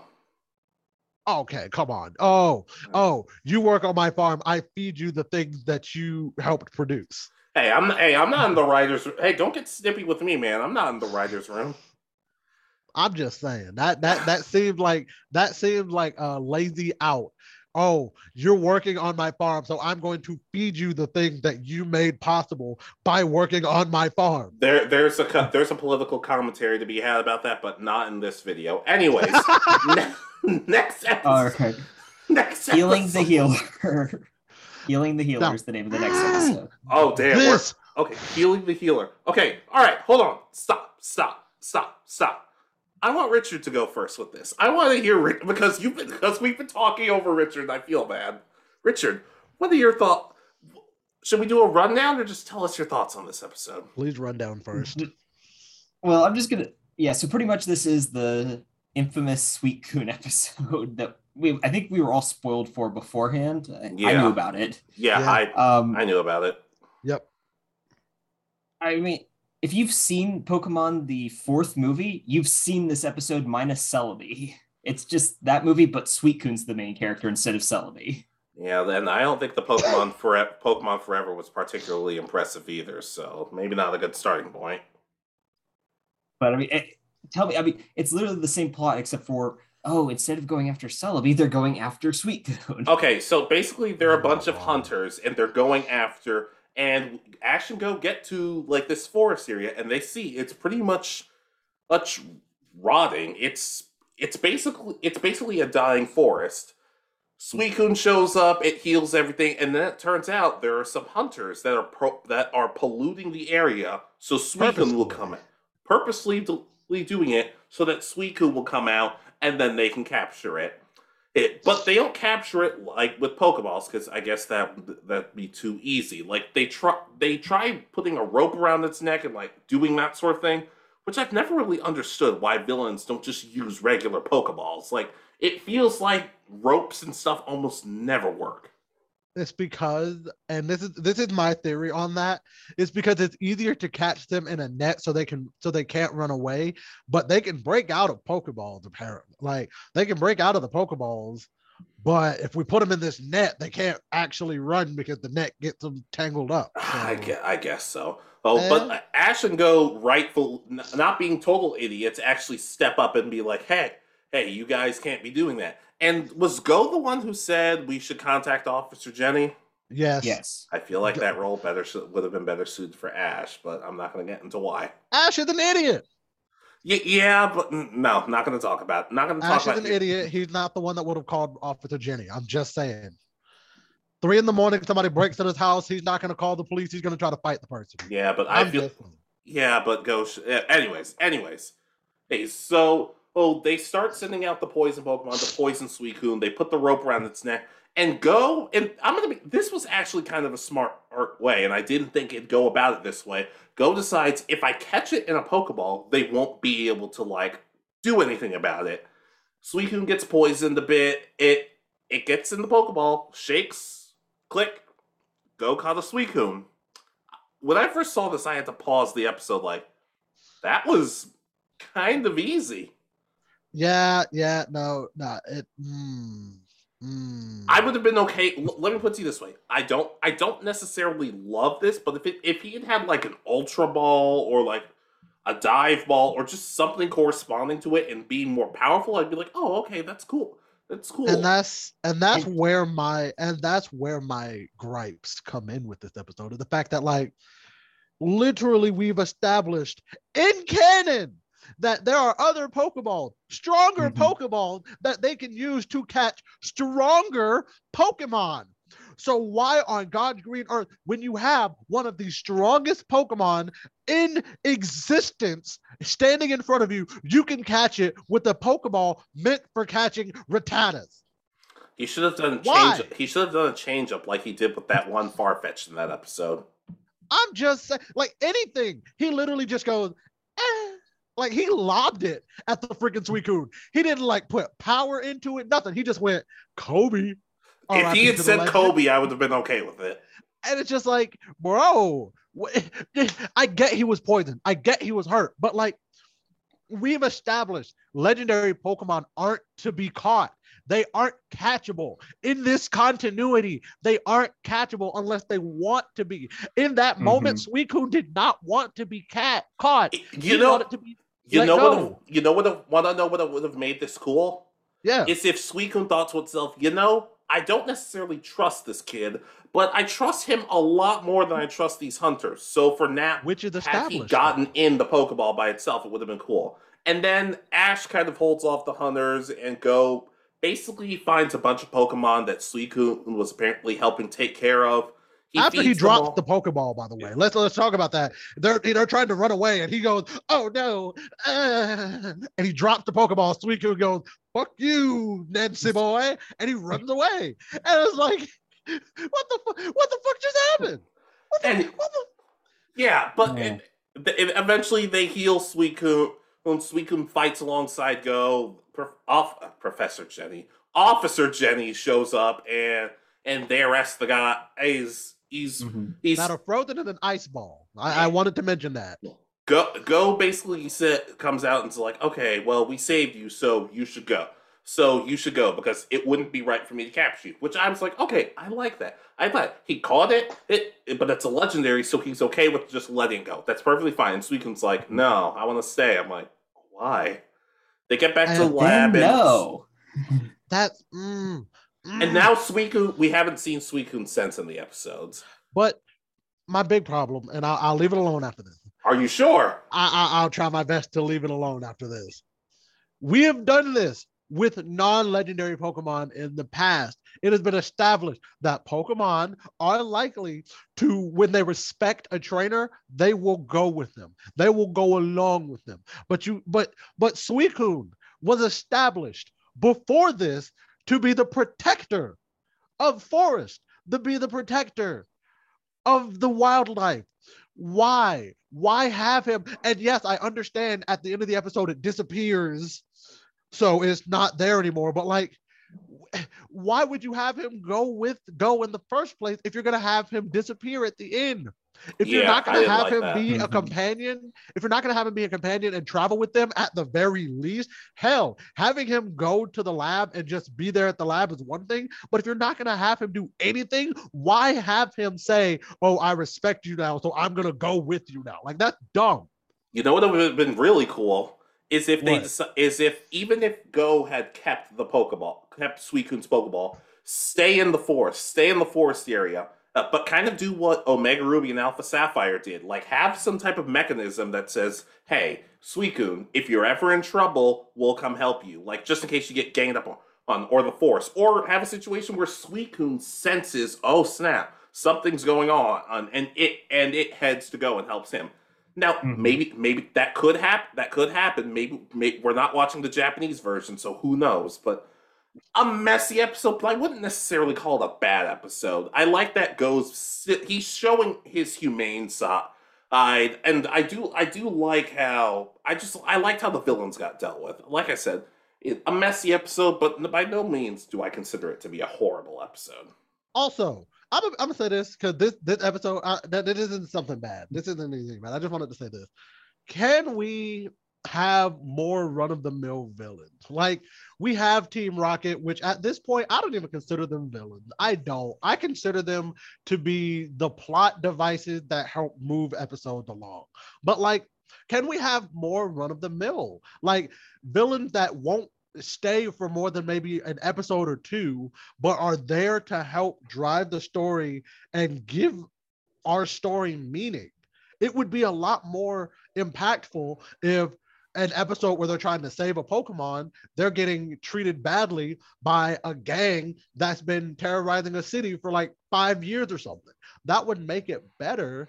Okay, come on. Oh, oh, you work on my farm. I feed you the things that you helped produce. Hey, I'm hey, I'm not in the writers. Hey, don't get snippy with me, man. I'm not in the writers' room. I'm just saying that that that seemed like that seemed like a lazy out. Oh, you're working on my farm, so I'm going to feed you the things that you made possible by working on my farm. There, there's a co- there's a political commentary to be had about that, but not in this video. Anyways, ne- next episode. Okay, Next healing the healer. healing the healer is the name of the next episode. Oh damn! this Okay, healing the healer. Okay, all right, hold on. Stop, stop, stop, stop. I want Richard to go first with this. I want to hear Rick because you've been because we've been talking over Richard. and I feel bad. Richard, what are your thoughts? Should we do a rundown or just tell us your thoughts on this episode? please run down first. Mm-hmm. Well, I'm just gonna yeah. So pretty much this is the infamous Suicune episode that we I think we were all spoiled for beforehand. I, I knew about it. Yeah, Yeah. I Um, I knew about it. Yep. I mean, if you've seen Pokemon the fourth movie, you've seen this episode minus Celebi. It's just that movie, but Suicune's the main character instead of Celebi. Yeah, then I don't think the Pokemon Forever Pokemon Forever was particularly impressive either. So maybe not a good starting point. But I mean, it, tell me, I mean, it's literally the same plot except for oh, instead of going after Celebi, they're going after Suicune. Okay, so basically they're a bunch of hunters and they're going after and Ash and Go get to like this forest area and they see it's pretty much much rotting. It's it's basically it's basically a dying forest. Suicune shows up, it heals everything, and then it turns out there are some hunters that are pro- that are polluting the area, so Suicune will come in, purposely do- doing it so that Suicune will come out and then they can capture it. It, but they don't capture it like with Pokeballs because I guess that that'd be too easy. Like they try they try putting a rope around its neck and like doing that sort of thing, which I've never really understood why villains don't just use regular Pokeballs. Like it feels like ropes and stuff almost never work. It's because, and this is this is my theory on that. It's because it's easier to catch them in a net so they can so they can't run away, but they can break out of Pokeballs apparently. Like they can break out of the Pokeballs, but if we put them in this net, they can't actually run because the net gets them tangled up. I guess, I guess so. Oh, but Eh. Ash and Go, rightful, not being total idiots, actually step up and be like, "Hey, hey, you guys can't be doing that." And was Go the one who said we should contact Officer Jenny? Yes. Yes. I feel like that role better would have been better suited for Ash, but I'm not going to get into why. Ash is an idiot. Y- yeah, but no, not going to talk about. Not going to talk Ash is about. an idiot. He's not the one that would have called Officer Jenny. I'm just saying. Three in the morning, somebody breaks in his house. He's not going to call the police. He's going to try to fight the person. Yeah, but I I'm feel. just. Yeah, but go. Sh- anyways, anyways. Hey, so oh, they start sending out the poison Pokemon, the poison Suicune. They put the rope around its neck and go. And I'm gonna be. This was actually kind of a smart art way, and I didn't think it'd go about it this way. Go decides if I catch it in a Pokeball, they won't be able to like do anything about it. Suicune gets poisoned a bit. It it gets in the Pokeball, shakes, click, go caught a Suicune when I first saw this, I had to pause the episode. Like, that was kind of easy. Yeah, yeah, no, no. It. Mm, mm. I would have been okay. l- let me put it to you this way: I don't, I don't necessarily love this, but if it, if he had had like an ultra ball or like a dive ball or just something corresponding to it and being more powerful, I'd be like, oh, okay, that's cool. That's cool. and that's and that's And- where my and that's where my gripes come in with this episode of the fact that like literally we've established in canon that there are other pokeball stronger Mhm. pokeball that they can use to catch stronger pokemon so why on god's green earth when you have one of the strongest pokemon in existence standing in front of you you can catch it with a pokeball meant for catching rattatas he should have done a Why? change. He should have done a change up like he did with that one Farfetch'd in that episode. I'm just saying, like anything. He literally just goes. Like he lobbed it at the freaking Suicune. He didn't like put power into it, nothing. He just went Kobe. if he had said. Kobe, I would have been okay with it. and it's just like, bro, I get he was poisoned. I get he was hurt, but like we've established, legendary Pokemon aren't to be caught. They aren't catchable in this continuity. They aren't catchable unless they want to be. In that mm-hmm. moment, Suicune did not want to be cat caught. You He know, wanted to be you let know what? You know what? Want to know what would have made this cool? yeah. is if Suicune thought to itself, you know, I don't necessarily trust this kid, but I trust him a lot more than I trust these hunters. So for now, Which is had established. he gotten in the Pokeball by itself, it would have been cool. And then Ash kind of holds off the hunters and go. Basically, finds a bunch of Pokemon that Suicune was apparently helping take care of. After he feeds drops the Pokeball, by the way, let's let's talk about that. They're they're trying to run away, and he goes, "Oh no!" uh," and he drops the Pokeball. Suicune goes, "Fuck you, Nancy boy," and he runs away. And it's like, what the fu- what the fuck just happened? What the, And- what the- Yeah, but Yeah. It, it- eventually they heal Suicune. When Suicune fights alongside Go, Prof, off, uh, Professor Jenny, Officer Jenny shows up and and they arrest the guy. He's he's Mhm. he's that are frozen in an ice ball. I, I wanted to mention that. go go basically said comes out and's like, okay, well we saved you, so you should go. So you should go because it wouldn't be right for me to capture you. Which I was like, okay, I like that. I like he caught it, it, it- but it's a legendary, so he's okay with just letting go. That's perfectly fine. And Suicune's like, no, I want to stay. I'm like, why? They get back to the And lab, Then no. That's mm, mm. and now Suicune, we haven't seen Suicune since in the episodes. but my big problem, and I'll, I'll leave it alone after this. Are you sure? I, I, I'll try my best to leave it alone after this. We have done this with non-legendary Pokemon in the past. It has been established that Pokemon are likely to, when they respect a trainer, they will go with them. They will go along with them. But you, but but Suicune was established before this to be the protector of forest, to be the protector of the wildlife. Why? Why have him? And yes, I understand at the end of the episode it disappears. So it's not there anymore. But like, why would you have him go with go in the first place if you're gonna have him disappear at the end? If you're not gonna have like him that. be a Mhm. companion, if you're not gonna have him be a companion and travel with them at the very least, hell, having him go to the lab and just be there at the lab is one thing. But if you're not gonna have him do anything, why have him say, "Oh, I respect you now, so I'm gonna go with you now"? Like that's dumb. You know what would have been really cool is if they What? deci- is if even if Go had kept the Pokeball, kept Suicune's Pokeball, stay in the forest, stay in the forest area, uh, but kind of do what Omega Ruby and Alpha Sapphire did, like have some type of mechanism that says, "Hey, Suicune, if you're ever in trouble, we'll come help you." Like just in case you get ganged up on, on or the Force. or have a situation where Suicune senses, "Oh snap, something's going on," and it and it heads to go and helps him. Now, Mhm. maybe maybe that could happen. That could happen. Maybe, maybe we're not watching the Japanese version, so who knows? But a messy episode, but I wouldn't necessarily call it a bad episode. I like that goes. He's showing his humane side, and I do. I do like how I just I liked how the villains got dealt with. Like I said, it, a messy episode, but by no means do I consider it to be a horrible episode. Also, I'm, I'm gonna say this because this this episode uh, that it isn't something bad. This isn't anything bad. I just wanted to say this. Can we have more run of the mill villains. Like we have Team Rocket, which at this point I don't even consider them villains. I don't. I consider them to be the plot devices that help move episodes along. But like, can we have more run of the mill? Like villains that won't stay for more than maybe an episode or two, but are there to help drive the story and give our story meaning. It would be a lot more impactful if an episode where they're trying to save a Pokemon, they're getting treated badly by a gang that's been terrorizing a city for like five years or something. That would make it better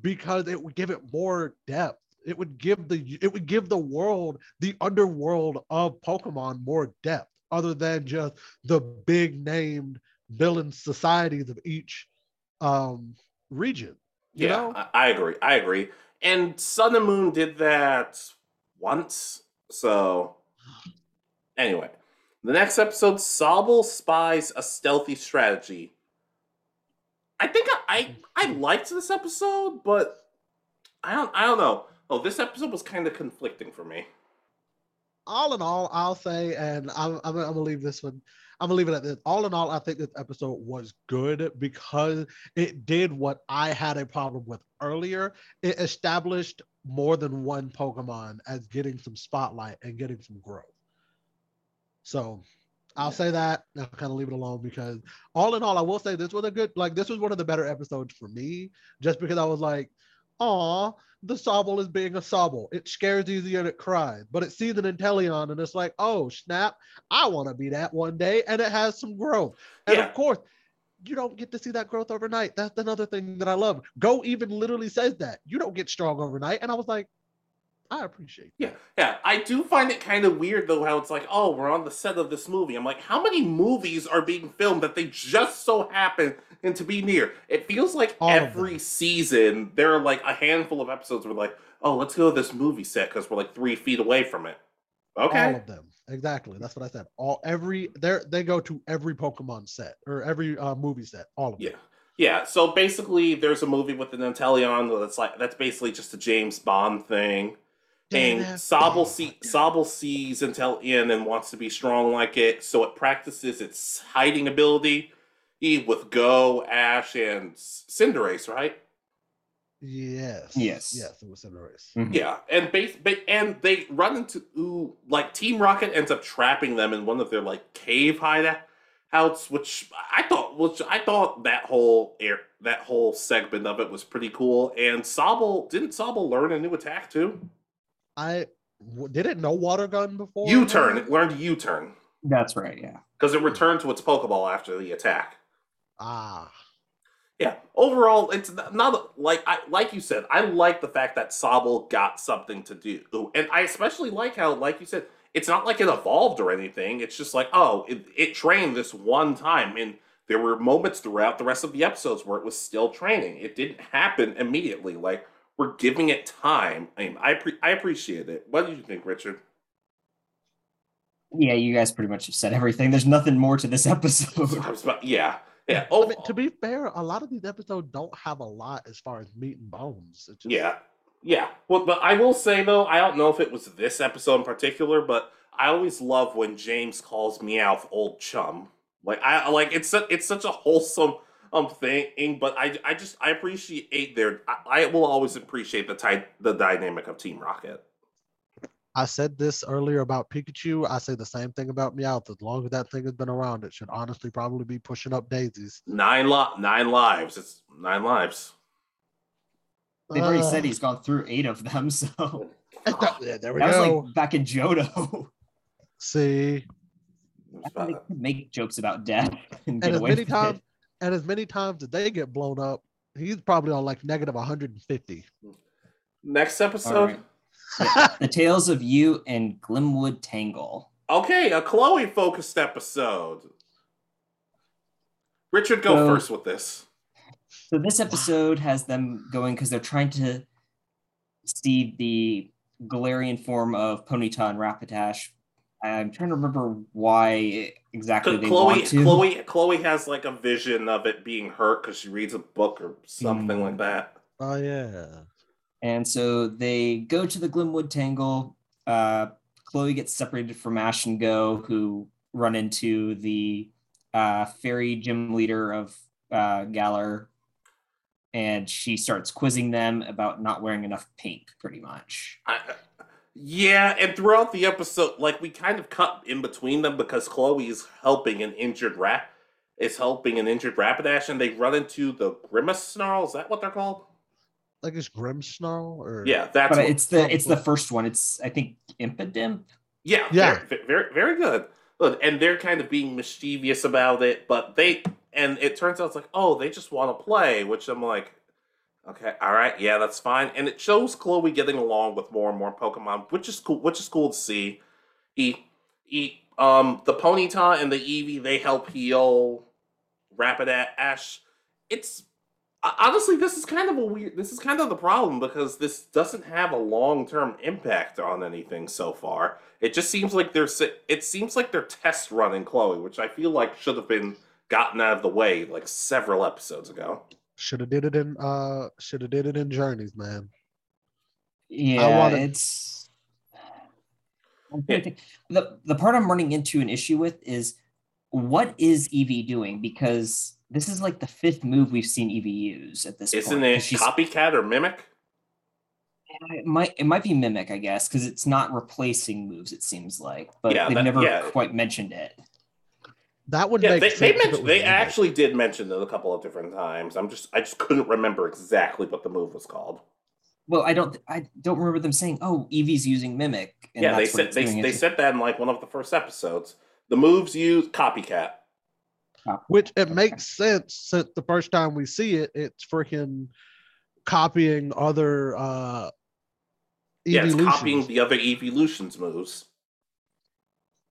because it would give it more depth. It would give the it would give the world, the underworld of Pokemon more depth, other than just the big named villain societies of each um region. You yeah, know? I agree. I agree. And Sun and Moon did that once. So, anyway, the next episode, Sobble spies a stealthy strategy. I think I, I I liked this episode, but I don't I don't know. Oh, this episode was kind of conflicting for me. All in all, I'll say, and I'm, I'm, I'm gonna leave this one. I'm gonna leave it at this. All in all, I think this episode was good because it did what I had a problem with earlier. It established more than one Pokemon as getting some spotlight and getting some growth. So I'll Yeah. say that. I'll kind of leave it alone because all in all, I will say this was a good, like this was one of the better episodes for me, just because I was like, "Aw, the Sobble is being a Sobble. It scares easier than it cries, but it sees an Inteleon and it's like, oh snap, I want to be that one day, and it has some growth. And Yeah. of course, you don't get to see that growth overnight. That's another thing that I love. Go even literally says that you don't get strong overnight, and I was like, I appreciate. Yeah, yeah. I do find it kind of weird though how it's like, oh, we're on the set of this movie. I'm like, how many movies are being filmed that they just so happen and to be near? It feels like All every season there are like a handful of episodes where like, oh, let's go to this movie set because we're like three feet away from it. Okay. All of them. Exactly. That's what I said. All every they they go to every Pokemon set or every uh, movie set. All of them. Yeah. Yeah, so basically there's a movie with an Inteleon that's like that's basically just a James Bond thing. And. Sobble, see, Sobble sees Inteleon and wants to be strong like it, so it practices its hiding ability with Go, Ash, and Cinderace, right? Yes. Yes. Yes. It was Cinderace. Mhm. Yeah, and base, ba- and they run into ooh, like Team Rocket ends up trapping them in one of their like cave hideouts, which I thought, which I thought that whole air, that whole segment of it was pretty cool. And Sobble didn't Sobble learn a new attack too? I w- did it know water gun before. U turn. It learned U turn That's right. Yeah. because it returned to its Pokeball after the attack. Ah. Yeah. Overall, it's not like I like you said. I like the fact that Sobble got something to do, and I especially like how, like you said, it's not like it evolved or anything. It's just like, oh, it, it trained this one time, and there were moments throughout the rest of the episodes where it was still training. It didn't happen immediately. Like we're giving it time. I mean, I pre- I appreciate it. What do you think, Richard? Yeah, you guys pretty much have said everything. There's nothing more to this episode. About- yeah, yeah. I Oh, mean, to be fair, a lot of these episodes don't have a lot as far as meat and bones. It's just, Yeah, yeah. Well, but I will say though, I don't know if it was this episode in particular, but I always love when James calls Meowth old chum. Like I like it's su- it's such a wholesome um thing. But I I just I appreciate their I, I will always appreciate the type the dynamic of Team Rocket. I said this earlier about Pikachu. I say the same thing about Meowth. As long as that thing has been around, it should honestly probably be pushing up daisies. Nine li- nine lives. It's nine lives. They've already Uh, said he's gone through eight of them, so yeah, there we that was like back in Johto. See, they make jokes about death and and as away many with times, it. and as many times that they get blown up, he's probably on like negative 150. Next episode. The Tales of You and Glimwood Tangle. Okay, a Chloe focused episode. Richard, go So- first with this. So this episode has them going because they're trying to see the Galarian form of Ponyta and Rapidash. I'm trying to remember why exactly they Chloe, want to. Chloe, Chloe has like a vision of it being hurt because she reads a book or something Mm. like that. Oh yeah. And so they go to the Glimwood Tangle. Uh, Chloe gets separated from Ash and Go, who run into the uh, fairy gym leader of uh, Galar, and she starts quizzing them about not wearing enough pink, pretty much. I, yeah, and throughout the episode, like we kind of cut in between them because Chloe is helping an injured rat is helping an injured Rapidash, and they run into the Grimace Snarl. Is that what they're called? Like it's Grimmsnarl or Yeah, that's But what- it's the it's the first one. It's I think Impidimp. Yeah, Yeah. very, very, very good. Look, and they're kind of being mischievous about it, but they and it turns out it's like, oh, they just want to play, which I'm like, okay, all right, yeah, that's fine. And it shows Chloe getting along with more and more Pokemon, which is cool. Which is cool to see. He, he, um, the Ponyta and the Eevee, they help heal Rapidash. It's honestly, this is kind of a weird. This is kind of the problem because this doesn't have a long term impact on anything so far. It just seems like they're. It seems like they're test running Chloe, which I feel like should have been gotten out of the way like several episodes ago. should have did it in uh should have did it in journeys, man. Yeah, wanna- it's. I'm trying to think. The the part I'm running into an issue with is what is Eevee doing? Because this is like the fifth move we've seen Eevee use at this point. Isn't point. it 'cause she's- copycat or mimic? It might it might be mimic, I guess, because it's not replacing moves. It seems like, but Yeah, they've that- never yeah. quite mentioned it. That would Yeah, make they, sense. they if it mentioned. They actually did mention it a couple of different times. I'm just. I just couldn't remember exactly what the move was called. Well, I don't I don't remember them saying, "Oh, Eevee's using mimic." And yeah, they what said they, they said that in like one of the first episodes. The moves use copycat. Which it makes sense since the first time we see it, it's freaking copying other uh Yeah, it's copying the other evolutions moves.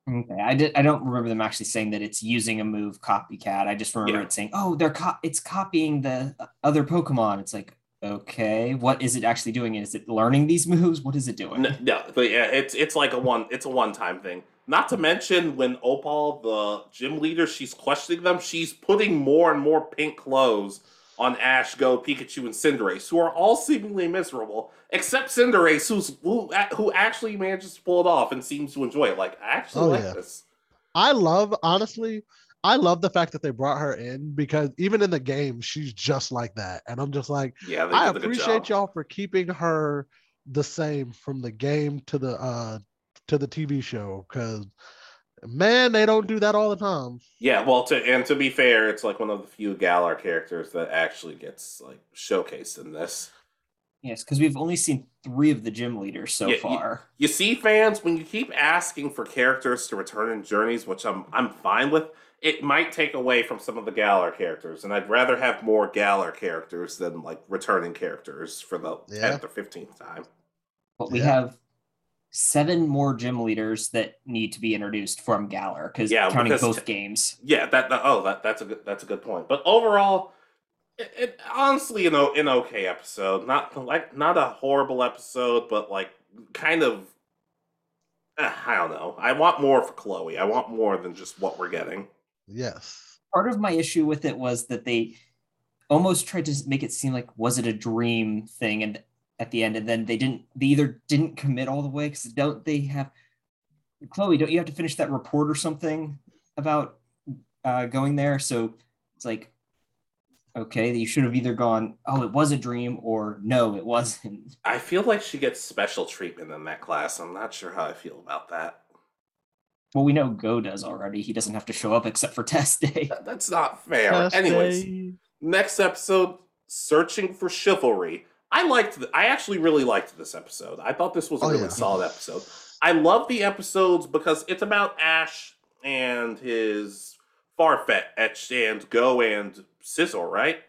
Okay, I did. I don't remember them actually saying that it's using a move copycat. I just remember Yeah. it saying, "Oh, they're co- it's copying the other Pokemon." It's like, okay, what is it actually doing? Is it learning these moves? What is it doing? No, no, but yeah, it's it's like a one it's a one time thing. Not to mention when Opal, the gym leader, she's questioning them, she's putting more and more pink clothes on Ash, Go, Pikachu, and Cinderace, who are all seemingly miserable, except Cinderace, who's who, who actually manages to pull it off and seems to enjoy it. Like, I actually Oh, like yeah. this. I love honestly, I love the fact that they brought her in because even in the game, she's just like that. And I'm just like, Yeah, I did a good appreciate y'all for keeping her the same from the game to the uh to the TV show because man, they don't do that all the time. Yeah, well, to and to be fair, it's like one of the few Galar characters that actually gets like showcased in this. Yes, because we've only seen three of the gym leaders so Yeah, you- far. You see, fans, when you keep asking for characters to return in journeys, which I'm I'm fine with, it might take away from some of the Galar characters, and I'd rather have more Galar characters than like returning characters for the Yeah. tenth or fifteenth time. But we Yeah. have seven more gym leaders that need to be introduced from Galar because Yeah, counting because both t- games. Yeah, that, that oh that that's a good that's a good point. But overall, it, it honestly you know an okay episode, not like not a horrible episode, but like kind of. eh, I don't know. I want more for Chloe. I want more than just what we're getting. Yes. part of my issue with it was that they almost tried to make it seem like was it a dream thing and at the end and then they didn't they either didn't commit all the way because don't they have chloe don't you have to finish that report or something about uh, going there so it's like okay you should have either gone oh it was a dream or no it wasn't I feel like she gets special treatment in that class. I'm not sure how I feel about that. well we know go does already he doesn't have to show up except for test day That's not fair. Test Anyways, day. next episode, searching for chivalry. I liked. The, I actually really liked this episode. I thought this was a Oh, really yeah. solid episode. I love the episodes because it's about Ash and his Farfetch and Go and Sizzle, right?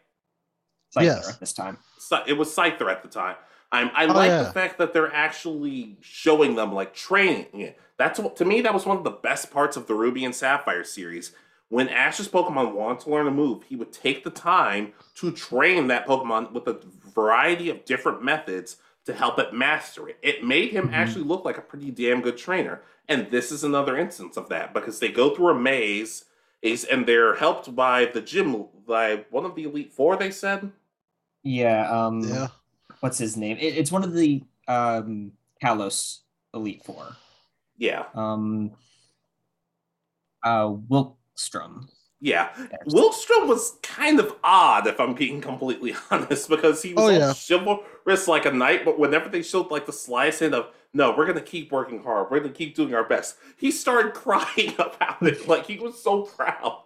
Scyther Yes. at this time Scy- it was Scyther at the time. I'm, I Oh, like yeah. the fact that they're actually showing them like training. That's what to me that was one of the best parts of the Ruby and Sapphire series. When Ash's Pokemon wanted to learn a move, he would take the time to train that Pokemon with a variety of different methods to help it master it. It made him Mhm. actually look like a pretty damn good trainer. And this is another instance of that because they go through a maze, is and they're helped by the gym by one of the Elite Four. They said. yeah um Yeah. what's his name? It, it's one of the um, Kalos Elite Four. Yeah. Um, uh, Wikstrom. Yeah, Wikstrom was kind of odd, if I'm being completely honest, because he was Oh, all yeah. chivalrous like a knight, but whenever they showed like the slice hint of no, we're gonna keep working hard, we're gonna keep doing our best, he started crying about it, like he was so proud.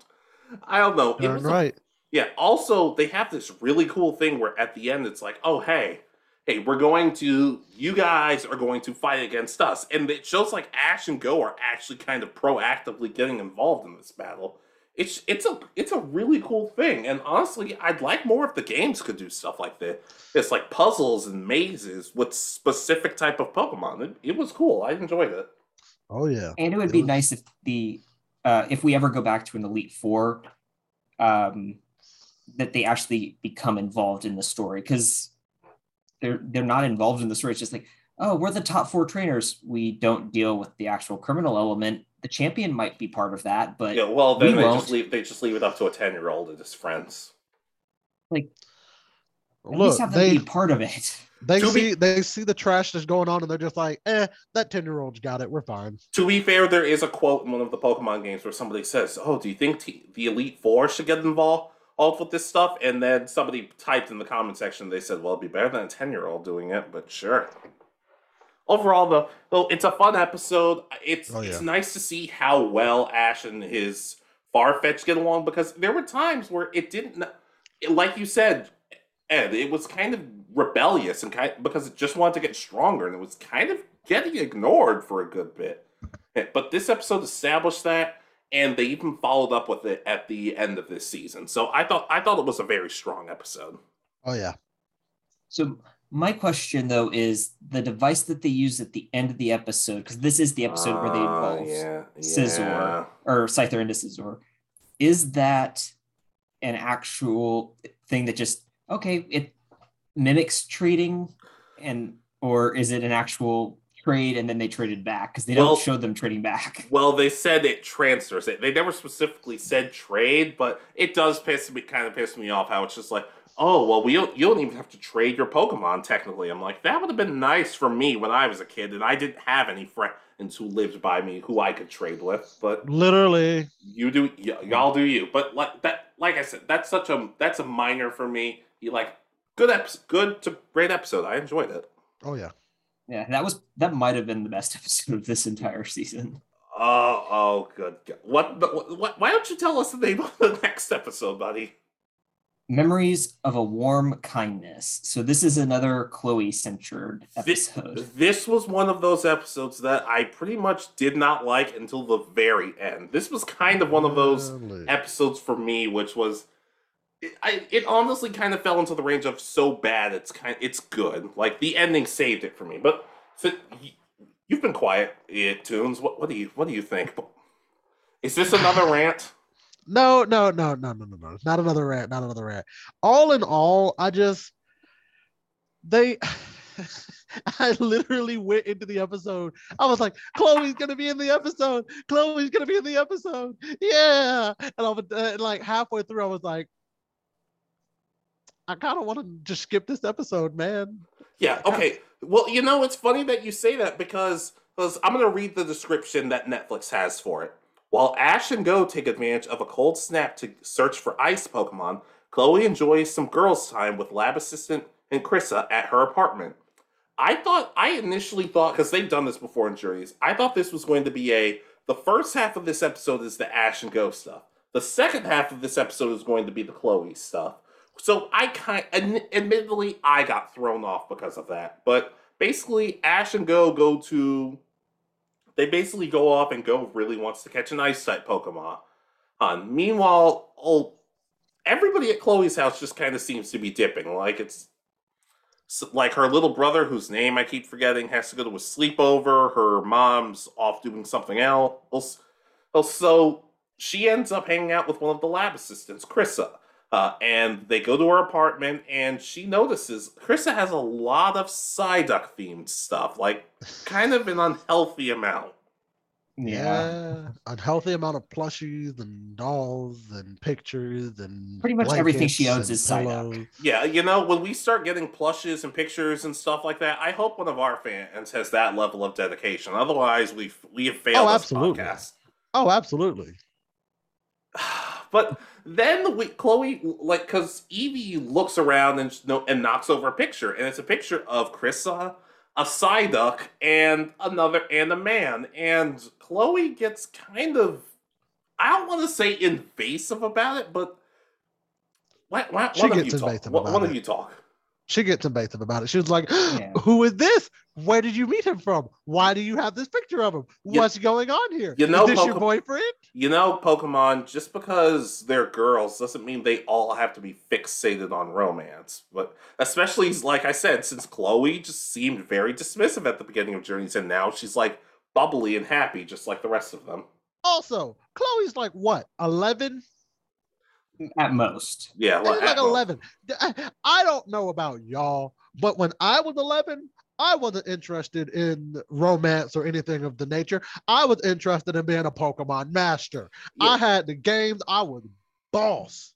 I don't know. It Darn was a- right. yeah. Also, they have this really cool thing where at the end it's like, oh hey, hey, we're going to, you guys are going to fight against us, and it shows like Ash and Go are actually kind of proactively getting involved in this battle. It's it's a it's a really cool thing, and honestly, I'd like more if the games could do stuff like this. It's like puzzles and mazes with specific type of Pokemon. It, it was cool. I enjoyed it. Oh yeah. And it would It be was- nice if the uh, if we ever go back to an Elite Four, um, that they actually become involved in the story because they're they're not involved in the story. It's just like, oh, we're the top four trainers. We don't deal with the actual criminal element. The champion might be part of that, but Yeah. Well, then we they won't. just leave. They just leave it up to a ten year old and his friends. like at Look, least have them they be part of it. they To be- see they see the trash that's going on and they're just like, eh, that ten year old's got it. We're fine. To be fair, there is a quote in one of the Pokemon games where somebody says, "Oh, do you think t- the Elite Four should get involved all with this stuff?" And then somebody typed in the comment section, they said, "Well, it'd be better than a ten-year-old doing it." But sure. Overall, though, though it's a fun episode. It's Oh, yeah. it's nice to see how well Ash and his Farfetch get along because there were times where it didn't, like you said, Ed, it was kind of rebellious and kind because it just wanted to get stronger and it was kind of getting ignored for a good bit. Eh, but this episode established that, and they even followed up with it at the end of this season. So I thought I thought it was a very strong episode. Oh yeah. So my question though is the device that they use at the end of the episode because this is the episode where they Ah, involve yeah, Scizor. yeah. or Scyther into Scizor. Is that an actual thing that just okay, it mimics trading and or is it an actual trade and then they traded back? Because they Well- don't show them trading back. Well, they said it transfers it. They never specifically said trade, but it does piss me kind of piss me off how it's just like, oh well, we don't, you don't even have to trade your Pokemon technically. I'm like, that would have been nice for me when I was a kid and I didn't have any friends who lived by me who I could trade with. But Literally. you do y- y'all do you but like that like i said that's such a that's a minor for me you like good episode good to great episode i enjoyed it Oh yeah. Yeah, that was that might have been the best episode of this entire season. oh oh good God. what, what, what why don't you tell us the name of the next episode buddy Memories of a Warm Kindness. So this is another Chloe centered this, episode. this was one of those episodes that i pretty much did not like until the very end this was kind of one of those episodes for me, which was it, I, it honestly kind of fell into the range of so bad it's kind it's good. Like the ending saved it for me. But so, you've been quiet, eh, it tunes. What what do you what do you think? Is this another rant? No, no, no, no, no, no, no. Not another rant. Not another rant. All in all, I just they. I literally went into the episode. I was like, "Chloe's gonna be in the episode. Chloe's gonna be in the episode. Yeah!" And I was uh, like halfway through, I was like, "I kind of want to just skip this episode, man." Yeah. Okay. Well, you know, it's funny that you say that because because I'm gonna read the description that Netflix has for it. While Ash and Go take advantage of a cold snap to search for ice Pokemon, Chloe enjoys some girls' time with lab assistant and Chrissa at her apartment. I thought I initially thought because they've done this before in Journeys. I thought this was going to be a the first half of this episode is the Ash and Go stuff. The second half of this episode is going to be the Chloe stuff. So I kind, ad- admittedly, I got thrown off because of that. But basically, Ash and Go go to, they basically go off and Go really wants to catch an Ice type Pokemon. Uh, meanwhile, oh, everybody at Chloe's house just kind of seems to be dipping. Like it's like her little brother, whose name I keep forgetting, has to go to a sleepover. Her mom's off doing something else. So she ends up hanging out with one of the lab assistants, Chrissa. Uh, and they go to her apartment, and she notices Chrissa has a lot of Psyduck themed stuff, like kind of an unhealthy amount. Yeah. a healthy amount of plushies and dolls and pictures and Pretty much everything she owns is Psyduck. pillows. Yeah, you know, when we start getting plushes and pictures and stuff like that, I hope one of our fans has that level of dedication. Otherwise, we we have failed Oh, this absolutely. podcast. Oh, absolutely. But then we, Chloe, like, because Eevee looks around and and knocks over a picture, and it's a picture of Chrissa, a Psyduck, and another and a man, and Chloe gets kind of, I don't want to say invasive about it, but why, why, She one of gets you talk. invasive One, about one of you talk. She gets invasive about it. She was like, Yeah. Who is this? Where did you meet him from? Why do you have this picture of him? You- What's going on here? you know, is this your boyfriend? You know, Pokemon, just because they're girls doesn't mean they all have to be fixated on romance. But especially, like I said, since Chloe just seemed very dismissive at the beginning of Journeys, and now she's like bubbly and happy, just like the rest of them. Also, Chloe's like what, 11? At most. Yeah, She's well, like at- 11. I, I don't know about y'all, but when I was 11, I wasn't interested in romance or anything of the nature. I was interested in being a Pokemon master. I had the games, I was boss.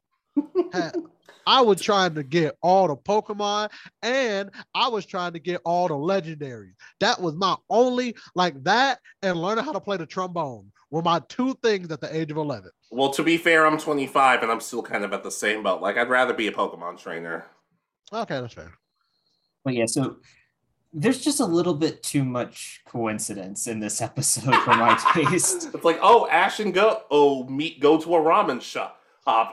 I was trying to get all the Pokemon and I was trying to get all the legendaries. That was my only like that and learning how to play the trombone were my two things at the age of 11. Well, to be fair, I'm 25 and I'm still kind of at the same boat. Like, I'd rather be a Pokemon trainer. Okay, that's fair. But yeah, so there's just a little bit too much coincidence in this episode for my taste. It's like, oh, Ash and Go, oh, meet, go to a ramen shop,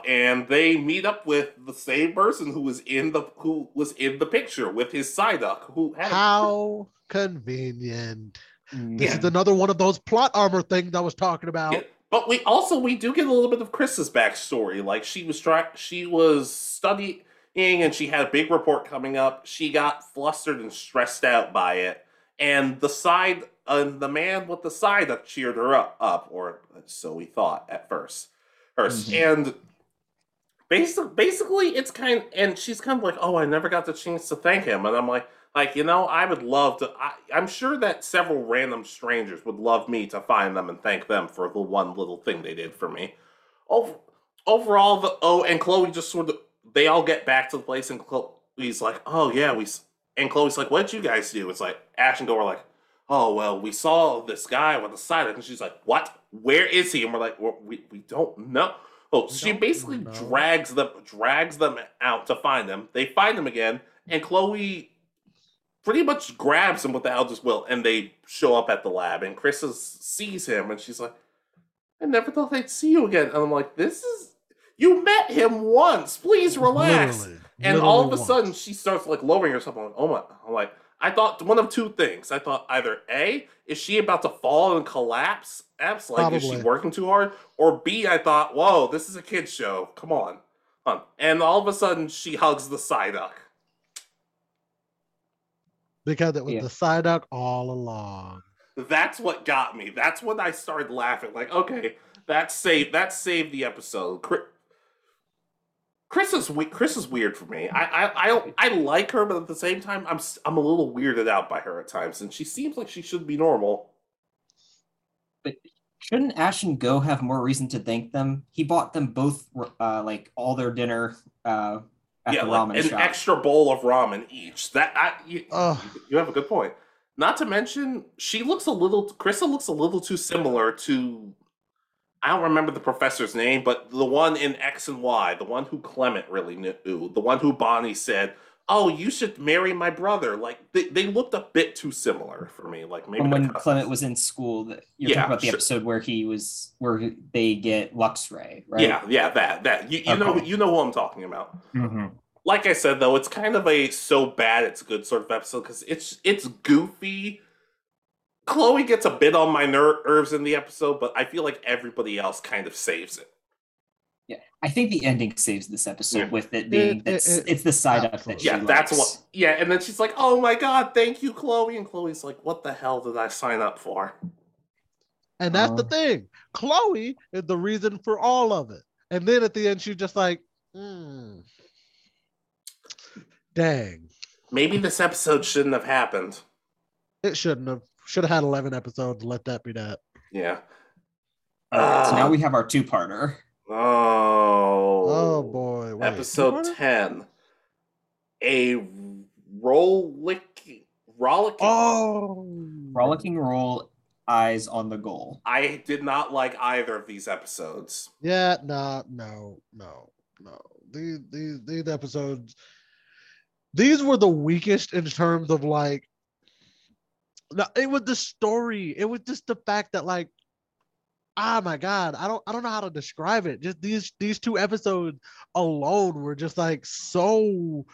and they meet up with the same person who was in the who was in the picture with his Psyduck, who had a- How convenient. This Yeah. is another one of those plot armor things I was talking about. Yeah, But we also we do get a little bit of Chris's backstory. Like she was trying, she was studying, and she had a big report coming up. She got flustered and stressed out by it, and the side, and the man with the side that cheered her up, up, or so we thought at first. First, mm-hmm. and basically, basically, it's kind, and she's kind of like, oh, I never got the chance to thank him, and I'm like. Like, you know, I would love to. I, I'm sure that several random strangers would love me to find them and thank them for the one little thing they did for me. Over, overall, the oh, and Chloe just sort of they all get back to the place, and Chloe's like, "Oh yeah, we," and Chloe's like, "What did you guys do?" It's like Ash and Go are like, "Oh well, we saw this guy with a side," and she's like, "What? Where is he?" And we're like, "Well, "We we don't know." Oh, We she basically know. drags them drags them out to find them. They find them again, and Chloe pretty much grabs him with the Eldritch Will, and they show up at the lab. And Chris is, sees him, and she's like, "I never thought I'd see you again." And I'm like, "This is you met him once. Please relax." Literally, and all of a literally sudden, she starts like lowering herself. I'm like, "Oh my!" I'm like, I thought one of two things. I thought either a is she about to fall and collapse? Apps like is she working too hard? Or b I thought, "Whoa, this is a kids show. Come on." Huh. And all of a sudden, she hugs the Psyduck. Because it was Yeah. the Psyduck all along. That's what got me. That's when I started laughing. Like, okay, that saved that saved the episode. Chris, Chris is we- Chris is weird for me. I I I, I like her, but at the same time, I'm s- I'm a little weirded out by her at times, and she seems like she should be normal. But shouldn't Ash and Go have more reason to thank them? He bought them both uh, like all their dinner uh, at yeah, the like an shop. extra bowl of ramen each. That I you, you have a good point. Not to mention, she looks a little. Krista looks a little too similar to. I don't remember the professor's name, but the one in X and Y, the one who Clemont really knew, the one who Bonnie said, "Oh, you should marry my brother." Like they, they looked a bit too similar for me. Like maybe From when cousins. Clemont was in school, that you're Yeah, talking about the sure. episode where he was where they get Luxray, right? Yeah, yeah, that that you, you know you know who I'm talking about. Mhm. like I said though, it's kind of a so bad it's good sort of episode because it's it's goofy. Chloe gets a bit on my ner- nerves in the episode, but I feel like everybody else kind of saves it. Yeah, I think the ending saves this episode Yeah. with it being It- it's, it- it's the side up that she Yeah, that's what. Yeah, and then she's like, "Oh my god, thank you, Chloe," and Chloe's like, "What the hell did I sign up for?" And that's the Uh. thing. Chloe is the reason for all of it. And then at the end, she's just like, hmm. Dang. Maybe this episode shouldn't have happened. It shouldn't have. Should have had 11 episodes. Let that be that. Yeah. All right, so now we have our two-parter. Oh. Oh boy. Wait, Episode 10. A rollicking. Rollicking. Oh. Frolicking roll, eyes on the goal. I did not like either of these episodes. Yeah, nah, no, no, no. These these these episodes, these were the weakest in terms of like. No, it was the story. It was just the fact that like, ah, my God, I don't I don't know how to describe it. Just these these two episodes alone were just like so.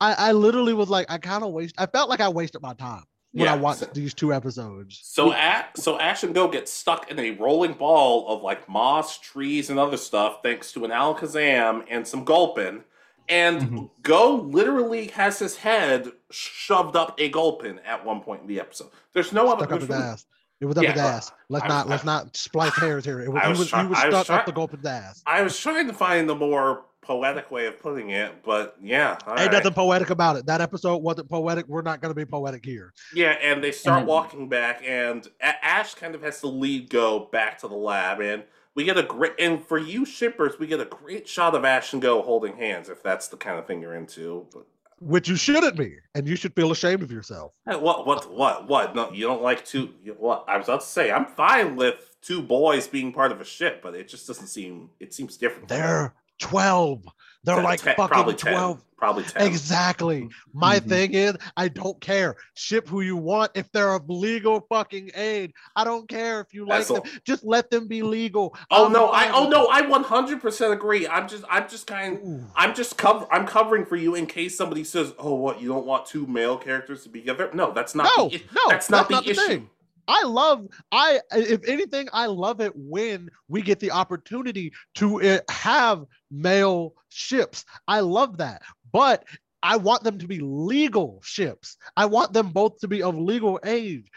I I literally was like I kind of waste. I felt like I wasted my time when I watched so- these two episodes. So, A- so Ash and Go get stuck in a rolling ball of like moss, trees, and other stuff, thanks to an Alakazam and some Gulpin. And Mhm. Go literally has his head shoved up a Gulpin at one point in the episode. There's no other. stuck up there's. It was up Yeah, his ass. Let's I was- not let's I- not splice hairs here. It was, I he was was try- he was I was stuck try- up the Gulpin's ass. I was trying to find the more poetic way of putting it, but yeah. Ain't right. nothing poetic about it. That episode wasn't poetic. We're not going to be poetic here. Yeah, and they start then- walking back, and Ash kind of has to lead Go back to the lab, and we get a great. And for you shippers, we get a great shot of Ash and Go holding hands, if that's the kind of thing you're into. But Which you shouldn't be, and you should feel ashamed of yourself. Hey, what, what, what, what? No, you don't like two. you- What I was about to say, I'm fine with two boys being part of a ship, but it just doesn't seem. It seems different. They're twelve. They're Ten- like ten- fucking probably 10, twelve. Probably ten. Exactly. My Mhm. thing is, I don't care. Ship who you want if they're of legal fucking aid. I don't care if you like That's them. Just let them be legal. Oh I'm no! I oh no! I 100 percent agree. I'm just I'm just kind. Ooh. I'm just cover. I'm covering for you in case somebody says, "Oh, what? You don't want two male characters to be together?" No, that's not. no, the, no, that's not the issue. I love, I if anything, I love it when we get the opportunity to uh, have male ships. I love that, but I want them to be legal ships. I want them both to be of legal age.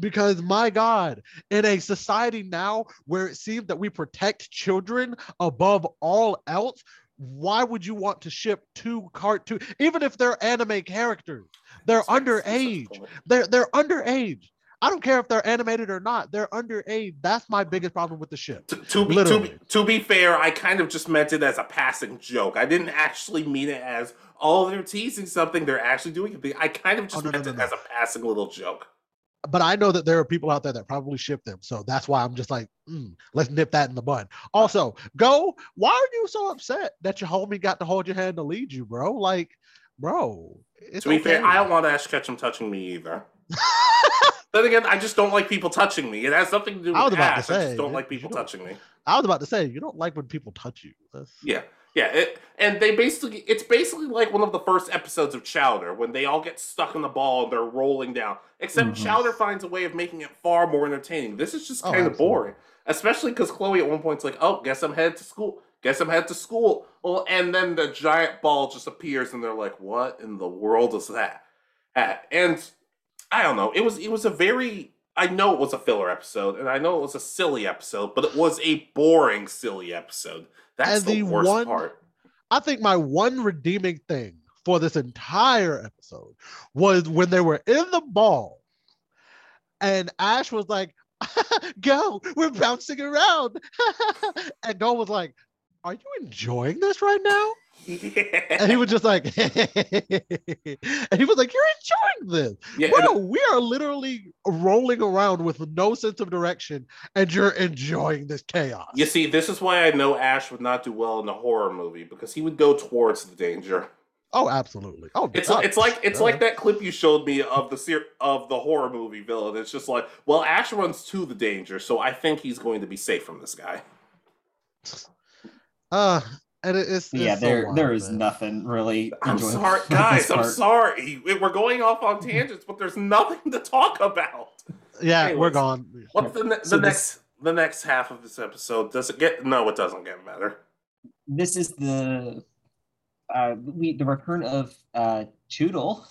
Because my God, in a society now where it seems that we protect children above all else, why would you want to ship two cartoon, even if they're anime characters? They're That's- that's such a underage. They're they're underage. I don't care if they're animated or not. They're underage. That's my biggest problem with the ship. To, to be to, be to be fair, I kind of just meant it as a passing joke. I didn't actually mean it as oh they're teasing something. They're actually doing something. I kind of just Oh, no, meant no, it no. as a passing little joke. But I know that there are people out there that probably ship them. So that's why I'm just like, mm, let's nip that in the bud. Also, go. Why are you so upset that your homie got to hold your hand to lead you, bro? Like, bro. It's to be okay. fair, I don't want Ash Ketchum touching me either. Then again, I just don't like people touching me. It has nothing to do with I was about to Ash. I just don't you- like people don't- touching me. I was about to say you don't like when people touch you. That's- Yeah, yeah, it, and they basically it's basically like one of the first episodes of Chowder when they all get stuck in the ball and they're rolling down. Except Mhm. Chowder finds a way of making it far more entertaining. This is just Oh, kind of absolutely. boring, especially because Chloe at one point's like, "Oh, guess I'm headed to school. Guess I'm headed to school." Well, and then the giant ball just appears, and they're like, "What in the world is that?" at? And I don't know. It was it was a very I know it was a filler episode, and I know it was a silly episode, but it was a boring silly episode. That's the, the worst one- part. I think my one redeeming thing for this entire episode was when they were in the ball and Ash was like, Go, we're bouncing around. and Go was like, Are you enjoying this right now? And he was just like, and he was like, You're enjoying this. yeah, and- we are literally rolling around with no sense of direction, and you're enjoying this chaos. you see, this is why I know Ash would not do well in a horror movie because he would go towards the danger. Oh, absolutely. Oh, It's God, it's like it's like that clip you showed me of the ser- of the horror movie villain. It's just like, well, Ash runs to the danger, so I think he's going to be safe from this guy. Uh, and it, it's, yeah, it's there there wild, nothing really. I'm enjoyable sorry, guys. I'm sorry. We're going off on tangents, but there's nothing to talk about. Yeah, we're gone. What's the ne- the this- next the next half of this episode? Does it get? No, it doesn't get better. This is the uh, we the return of uh, Chewtle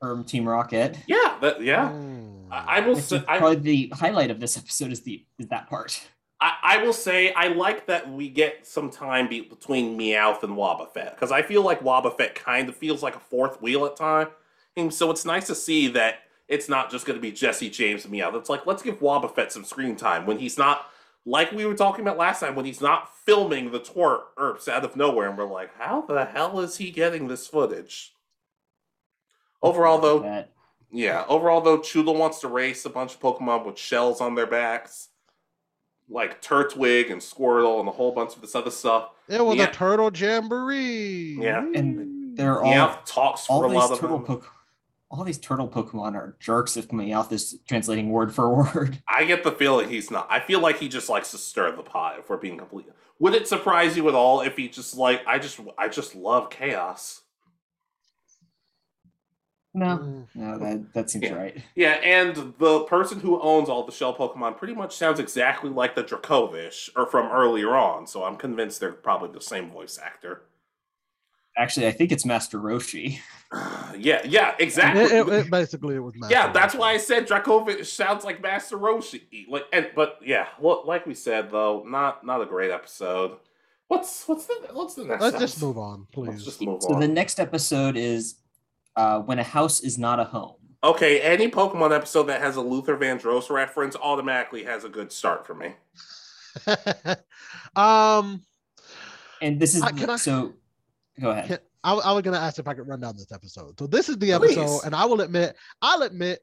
from Team Rocket. Yeah, that, yeah. Mm. I, I will say. is I, probably the highlight of this episode is the is that part. I, I will say I like that we get some time be, between Meowth and Wobbuffet because I feel like Wobbuffet kind of feels like a fourth wheel at times. and so it's nice to see that it's not just going to be Jessie James and Meowth. It's like let's give Wobbuffet some screen time when he's not like we were talking about last time when he's not filming the twerps out of nowhere, and we're like, how the hell is he getting this footage? Overall, though, yeah. Overall, though, Chewtle wants to race a bunch of Pokemon with shells on their backs, like Turtwig and Squirtle and a whole bunch of this other stuff. It was Yeah. a turtle jamboree. Yeah. And they're all Meowth talks for all a lot these of turtle them. Pokemon. All these turtle Pokemon are jerks if Meowth is translating word for word. I get the feeling he's not. I feel like he just likes to stir the pot. If we're being complete, would it surprise you at all if he just like I just I just love chaos? No, Mm. no, that that seems Yeah. right. Yeah, and the person who owns all the shell Pokemon pretty much sounds exactly like the Dracovish or from earlier on. So I'm convinced they're probably the same voice actor. Actually, I think it's Master Roshi. yeah, yeah, exactly. It, it, it basically it was. yeah, Master that's why I said Dracovish sounds like Master Roshi. Like, and but yeah, well, like we said though, not not a great episode. What's what's the what's the next? Let's just move on, Let's please. just move So on. the next episode is uh, when a house is not a home. Okay, any Pokemon episode that has a Luther Vandross reference automatically has a good start for me. um, And this is I- can I- so. Go ahead. Can- I, I was gonna ask if I could run down this episode. So this is the Please. episode, and I will admit, I'll admit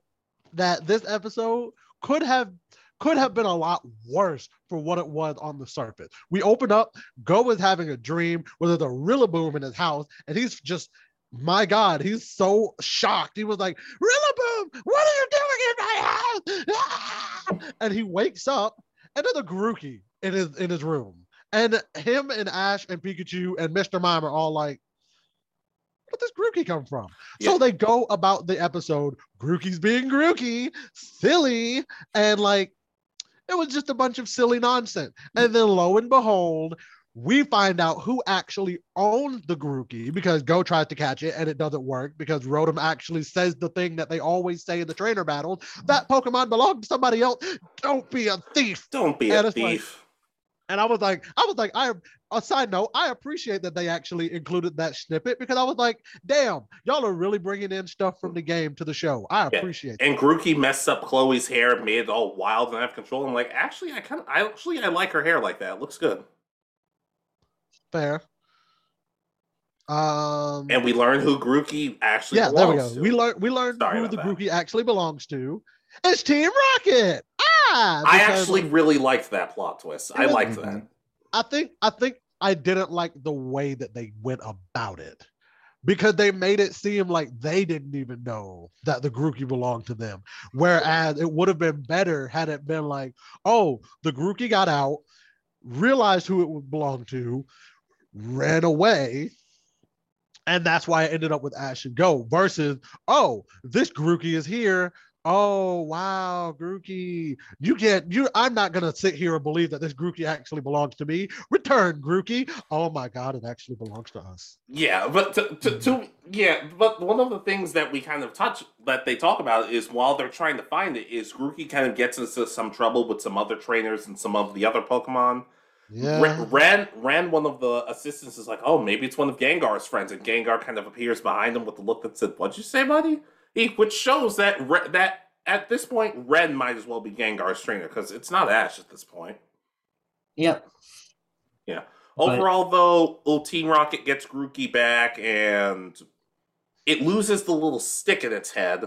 that this episode could have could have been a lot worse for what it was on the surface. We open up, Go is having a dream where there's a Rillaboom in his house, and he's just my God, he's so shocked. He was like, Rillaboom, what are you doing in my house? Ah! And he wakes up, and there's a Grookey in his in his room. And him and Ash and Pikachu and Mr. Mime are all like, where did this Grookey come from? Yeah. So they go about the episode, Grookey's being Grookey, silly, and like it was just a bunch of silly nonsense. And then lo and behold, we find out who actually owns the Grookey because Go tries to catch it and it doesn't work because Rotom actually says the thing that they always say in the trainer battles that Pokemon belongs to somebody else. Don't be a thief. Don't be Yeah, a that's like- thief. And I was like, I was like, I a side note, I appreciate that they actually included that snippet because I was like, damn, y'all are really bringing in stuff from the game to the show. I Yeah. appreciate it. and Grookey messed up Chloe's hair, made it all wild and out of control. I'm like, actually, I kind of, I actually, I like her hair like that. It looks good. Fair. Um, And we learn who Grookey actually yeah, there we go. to. We learned we learned Sorry who the that. Grookey actually belongs to. It's Team Rocket. Ah, I actually really liked that plot twist. I was- liked that. Mhm. I think I think I didn't like the way that they went about it. Because they made it seem like they didn't even know that the Grookey belonged to them. Whereas it would have been better had it been like, oh, the Grookey got out, realized who it would belong to, ran away, and that's why I ended up with Ash and Go versus, oh, this Grookey is here. Oh wow, Grookey. You can't you I'm not gonna sit here and believe that this Grookey actually belongs to me. Return, Grookey. Oh my god, it actually belongs to us. Yeah, but to, to, to yeah, but one of the things that we kind of touch that they talk about is while they're trying to find it, is Grookey kind of gets into some trouble with some other trainers and some of the other Pokemon. Yeah. Ra- Ran ran one of the assistants is like, oh, maybe it's one of Gengar's friends, and Gengar kind of appears behind him with the look that said, "What'd you say, buddy?" He, which shows that Re- that at this point, Renn might as well be Gengar's trainer because it's not Ash at this point. Yep. Yeah. Overall, though, old Team Rocket gets Grookey back, and it loses the little stick in its head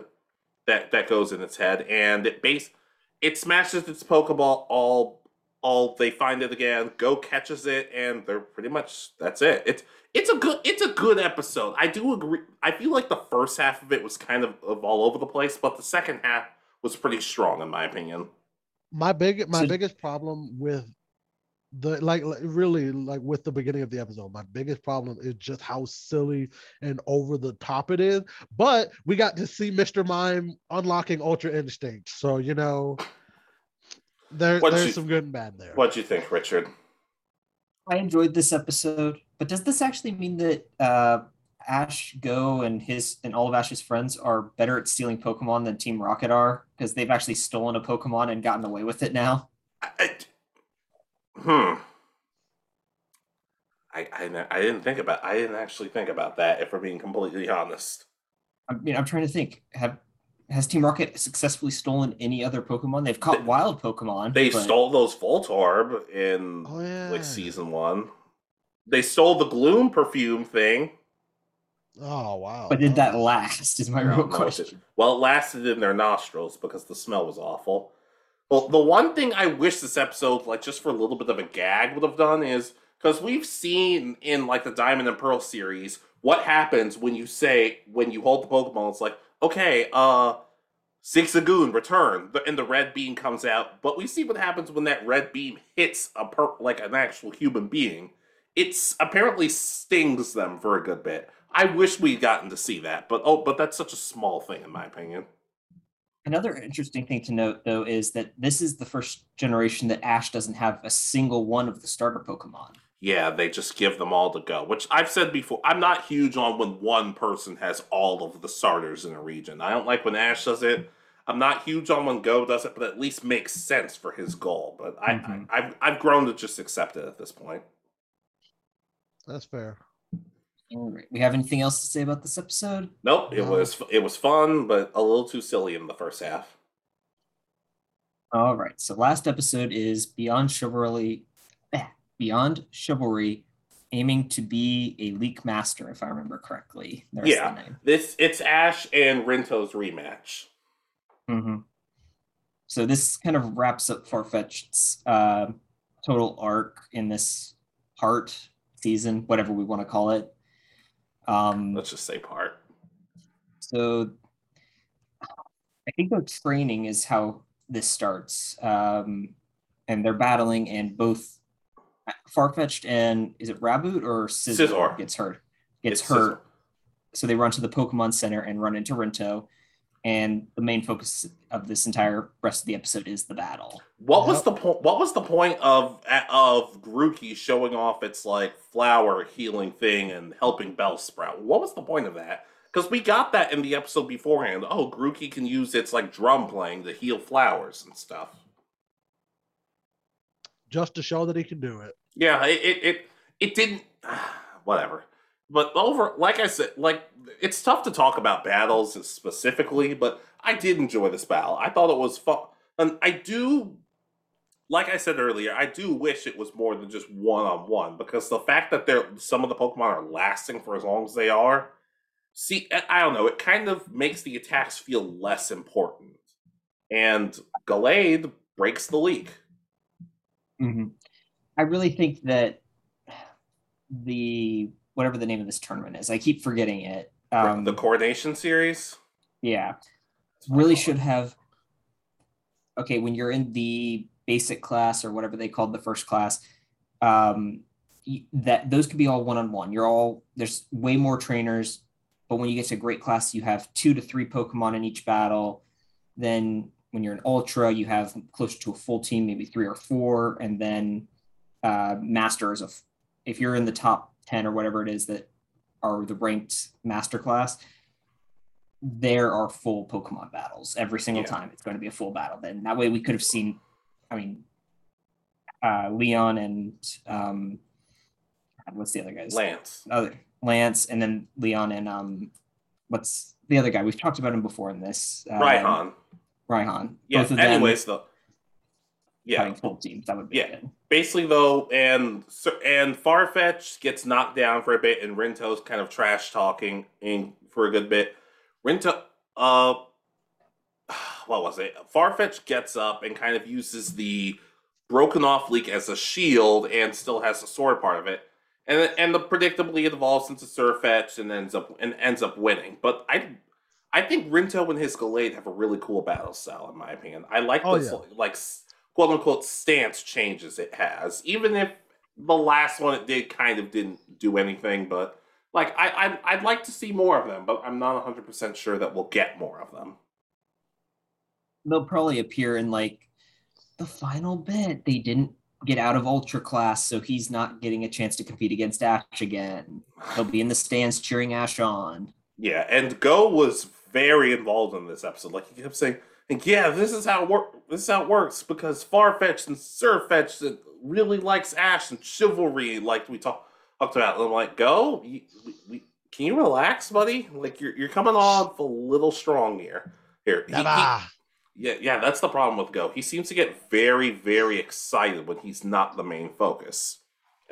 that that goes in its head, and it base it smashes its Pokeball. All all they find it again. Go catches it, and they're pretty much that's it. It's it's a good it's a good episode. I do agree. I feel like the first half of it was kind of, of all over the place, but the second half was pretty strong in my opinion. my big my So- biggest problem with the like like, really like with the beginning of the episode my biggest problem is just how silly and over the top it is but we got to see mr mime unlocking ultra instinct so you know there, What'd there's you- some good and bad there What do you think, Richard? I enjoyed this episode, but does this actually mean that uh, Ash Go and his and all of Ash's friends are better at stealing Pokemon than Team Rocket are because they've actually stolen a Pokemon and gotten away with it now? I, I- hmm. I, I I didn't think about I didn't actually think about that if we're being completely honest. I mean, I'm trying to think. Have has Team Rocket successfully stolen any other Pokemon? They've caught They- wild Pokemon. They but- stole those Voltorb in Oh yeah. like season one. They stole the Gloom perfume thing. Oh wow. But did that last? Is my real don't know what question. it- Well, it lasted in their nostrils because the smell was awful. Well, the one thing I wish this episode, like just for a little bit of a gag, would have done is because we've seen in like the Diamond and Pearl series what happens when you say when you hold the Pokemon. It's like okay, uh, Zigzagoon return, and the red beam comes out. But we see what happens when that red beam hits a per like an actual human being. It's apparently stings them for a good bit. I wish we'd gotten to see that, but oh, but that's such a small thing in my opinion. Another interesting thing to note, though, is that this is the first generation that Ash doesn't have a single one of the starter Pokemon. Yeah, they just give them all to go, which I've said before. I'm not huge on when one person has all of the starters in a region. I don't like when Ash does it. I'm not huge on when Go does it, but at least makes sense for his goal. But I, Mhm. I I've I've grown to just accept it at this point. That's fair. All right. We have anything else to say about this episode? Nope, it No. was it was fun, but a little too silly in the first half. All right. So last episode is Beyond Chivalry, Beyond Chivalry, aiming to be a leek master, if I remember correctly. There's Yeah. name. This it's Ash and Rinto's rematch. hmm So this kind of wraps up Farfetch'd's uh, total arc in this part season, whatever we want to call it. Um, Let's just say part. so I think their training is how this starts. Um, and they're battling, and both Farfetch'd and is it Raboot or Scizor, Scizor. gets hurt. Gets It's hurt. Scizor. So they run to the Pokemon Center and run into Rinto. And the main focus of this entire rest of the episode is the battle. What was the point? What was the point of of Grookey showing off its like flower healing thing and helping Bellsprout? What was the point of that? Because we got that in the episode beforehand. Oh, Grookey can use its like drum playing to heal flowers and stuff. Just to show that he can do it. Yeah, it it it, didn't. Whatever. But over, like I said, like it's tough to talk about battles specifically, but I did enjoy this battle. I thought it was fun, and I do. Like I said earlier, I do wish it was more than just one on one because the fact that they're some of the Pokemon are lasting for as long as they are, see, I don't know, it kind of makes the attacks feel less important. And Gallade breaks the leek. I really think that the whatever the name of this tournament is, I keep forgetting it. Um, the Coronation Series. yeah, really should have. Okay, when you're in the basic class or whatever they called the first class, um, that those could be all one on one. You're all there's way more trainers, but when you get to great class, you have two to three Pokemon in each battle. Then when you're an ultra, you have closer to a full team, maybe three or four, and then uh, masters of if you're in the top 10 or whatever it is that are the ranked master class there are full pokemon battles every single Yeah. time it's going to be a full battle then that way we could have seen i mean uh leon and um what's the other guy's Lance. other lance and then leon and um what's the other guy we've talked about him before in this um, Raihan. Raihan. Yeah. Both of them Anyways, though. Yeah. full teams that would be Yeah. good Basically, though, and and Farfetch gets knocked down for a bit, and Rinto's kind of trash talking in for a good bit. Rinto, uh, what was it? Farfetch gets up and kind of uses the broken off leek as a shield, and still has the sword part of it. And and the predictably it evolves into Surfetch and ends up and ends up winning. But I I think Rinto and his Gallade have a really cool battle style, in my opinion. I like Oh, this yeah. like quote unquote stance changes it has, even if the last one it did kind of didn't do anything. But like I I'd, I'd like to see more of them, but I'm not 100 percent sure that we'll get more of them. they'll probably appear in like the final bit. They didn't get out of ultra class, so he's not getting a chance to compete against Ash again. He'll be in the stands cheering Ash on. Yeah, and Go was very involved in this episode. Like he kept saying, "And yeah, this is how it work. This is how it works because Farfetch'd and Sirfetch'd really likes Ash and chivalry, like we talk, talked about." And I'm like, "Go, you, we, we, can you relax, buddy? Like you're you're coming off a little strong here. Here, he, he, yeah, yeah, that's the problem with Go. He seems to get very, very excited when he's not the main focus.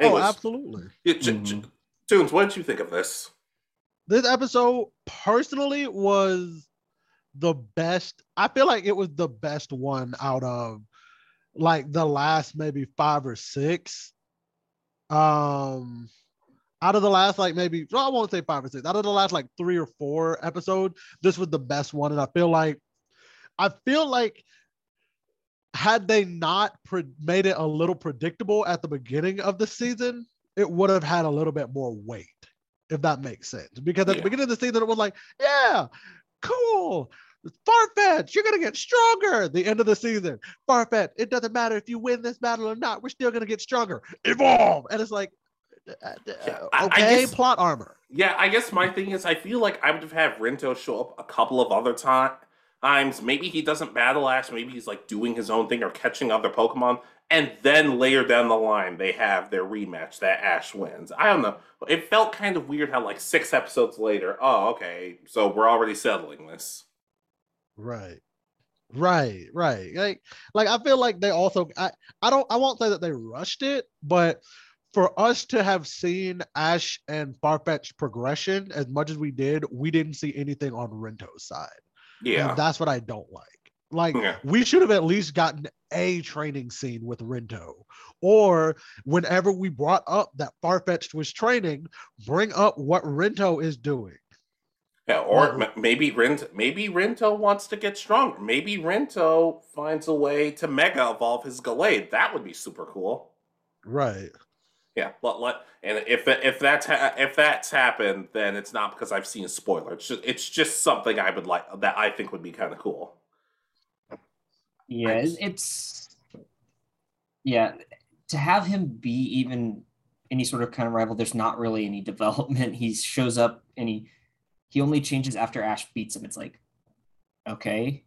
Oh, absolutely. yeah, J- J- Mhm. Tunes, what did you think of this? This episode personally was the best. I feel like it was the best one out of like the last maybe five or six. Um out of the last like maybe well, I won't say five or six. Out of the last like three or four episodes, this was the best one. And I feel like I feel like had they not pre- made it a little predictable at the beginning of the season, it would have had a little bit more weight, if that makes sense. Because at Yeah. the beginning of the season, it was like, yeah, cool. Farfetch, you're gonna get stronger. The end of the season, Farfetch, it doesn't matter if you win this battle or not, we're still gonna get stronger. Evolve, and it's like, uh, uh, Yeah, I- I okay, guess- plot armor. Yeah, I guess my thing is I feel like I would have had Rinto show up a couple of other times. Maybe he doesn't battle Ash, maybe he's like doing his own thing or catching other Pokemon, and then later down the line they have their rematch that Ash wins. I don't know. It felt kind of weird how like six episodes later, oh okay, so we're already settling this. Right. Right, right. Like like I feel like they also I, I don't I won't say that they rushed it, but for us to have seen Ash and Farfetch progression as much as we did, we didn't see anything on Rento's side. Yeah. And that's what I don't like. Like Yeah. we should have at least gotten a training scene with Rento. Or whenever we brought up that Farfetch'd was training, bring up what Rento is doing. Yeah, or m- maybe Rent maybe Rento wants to get stronger. Maybe Rento finds a way to mega evolve his Gallade. That would be super cool. Right. Yeah, let, let and if if that's ha- if that's happened, then it's not because I've seen a spoiler. It's just it's just something I would like that I think would be kind of cool. Yeah, Nice. it's yeah. To have him be even any sort of kind of rival, there's not really any development. He shows up and he he only changes after Ash beats him. It's like, okay,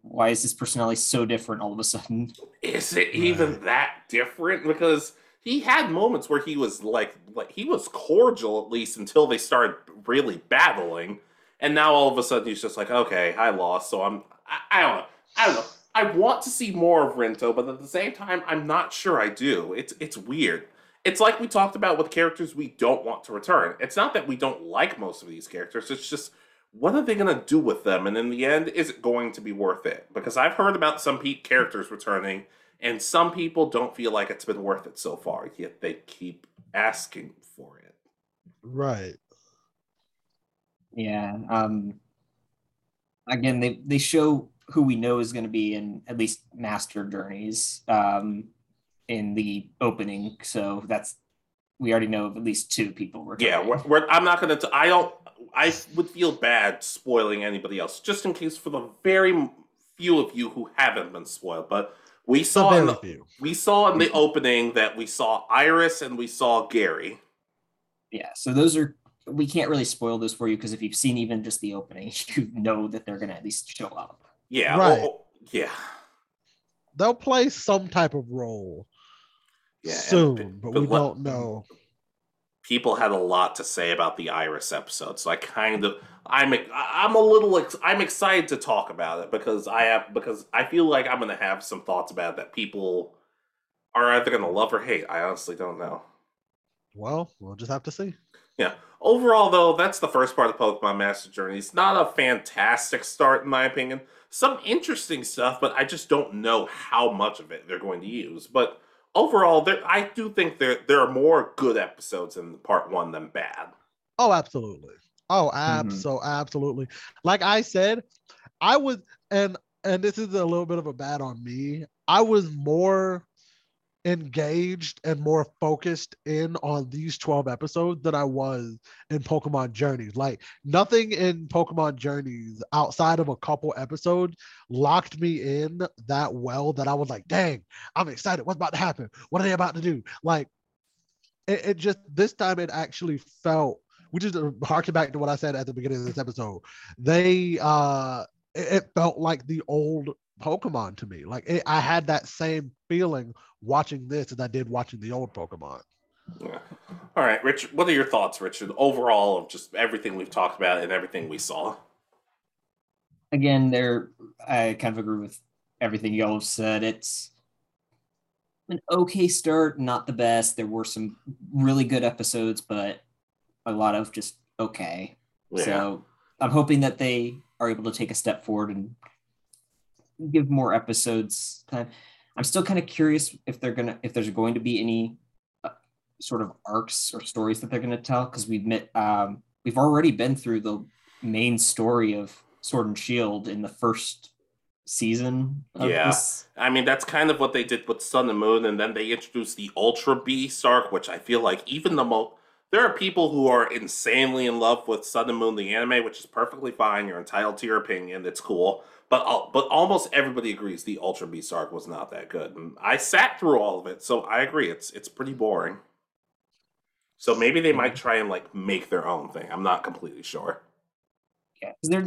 why is his personality so different all of a sudden? Is it even Right. that different? Because he had moments where he was like like he was cordial at least until they started really battling, and now all of a sudden he's just like, okay, I lost, so I'm I, I don't know, I don't know. I want to see more of Rento, but at the same time, I'm not sure I do. It's it's weird. It's like we talked about with characters we don't want to return. It's not that we don't like most of these characters. It's just what are they going to do with them? And in the end, is it going to be worth it? Because I've heard about some pe- characters returning, and some people don't feel like it's been worth it so far, yet they keep asking for it. Right. Yeah. Um. Again, they they show who we know is going to be in at least master journeys. Um, in the opening, so that's we already know of at least two people. Returning. Yeah, we're, we're, I'm not going to. I don't. I would feel bad spoiling anybody else, just in case for the very few of you who haven't been spoiled. But we saw in the, we saw in the opening that we saw Iris and we saw Gary. yeah. So those are we can't really spoil those for you because if you've seen even just the opening, you know that they're going to at least show up. Yeah, Right. oh, oh, yeah, They'll play some type of role yeah. and- soon, but, we let- don't know. people had a lot to say about the Iris episode, so I kind of I'm I'm a little I'm excited to talk about it because I have because I feel like I'm gonna have some thoughts about it that people are either gonna love or hate. I honestly don't know. Well, we'll just have to see. Yeah. Overall, though, that's the first part of Pokemon Master Journey. It's not a fantastic start, in my opinion. Some interesting stuff, but I just don't know how much of it they're going to use. But overall, there I do think there there are more good episodes in part one than bad. Oh, absolutely. Oh, Mm-hmm. abso absolutely. Like I said, I was and and this is a little bit of a bad on me. I was more engaged and more focused in on these 12 episodes than I was in Pokemon Journeys. Like nothing in Pokemon Journeys outside of a couple episodes locked me in that well that I was like, dang, I'm excited. What's about to happen? What are they about to do? Like it, it just this time it actually felt which is harken back to what I said at the beginning of this episode. They uh it felt like the old Pokemon to me. Like it, I had that same feeling watching this as I did watching the old Pokemon. Yeah. All right, Richard. What are your thoughts, Richard? Overall, of just everything we've talked about and everything we saw. again, there I kind of agree with everything y'all have said. It's an okay start, not the best. There were some really good episodes, but a lot of just okay. Yeah. So I'm hoping that they are able to take a step forward and give more episodes. Of, I'm still kind of curious if they're gonna if there's going to be any uh, sort of arcs or stories that they're gonna tell because we've met um, we've already been through the main story of Sword and Shield in the first season. Of Yeah. this. I mean, that's kind of what they did with Sun and Moon, and then they introduced the Ultra Beast arc, which I feel like even the most. There are people who are insanely in love with Sun and Moon, the anime, which is perfectly fine. You're entitled to your opinion. It's cool. But al- but almost everybody agrees the Ultra Beast arc was not that good. And I sat through all of it, so I agree. It's it's pretty boring. So maybe they might try and like make their own thing. I'm not completely sure. Yeah, there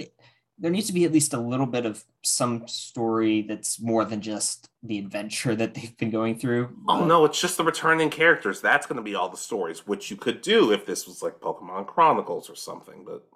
there needs to be at least a little bit of some story that's more than just the adventure that they've been going through. Oh But- no, it's just the returning characters. That's going to be all the stories, which you could do if this was like Pokemon Chronicles or something. But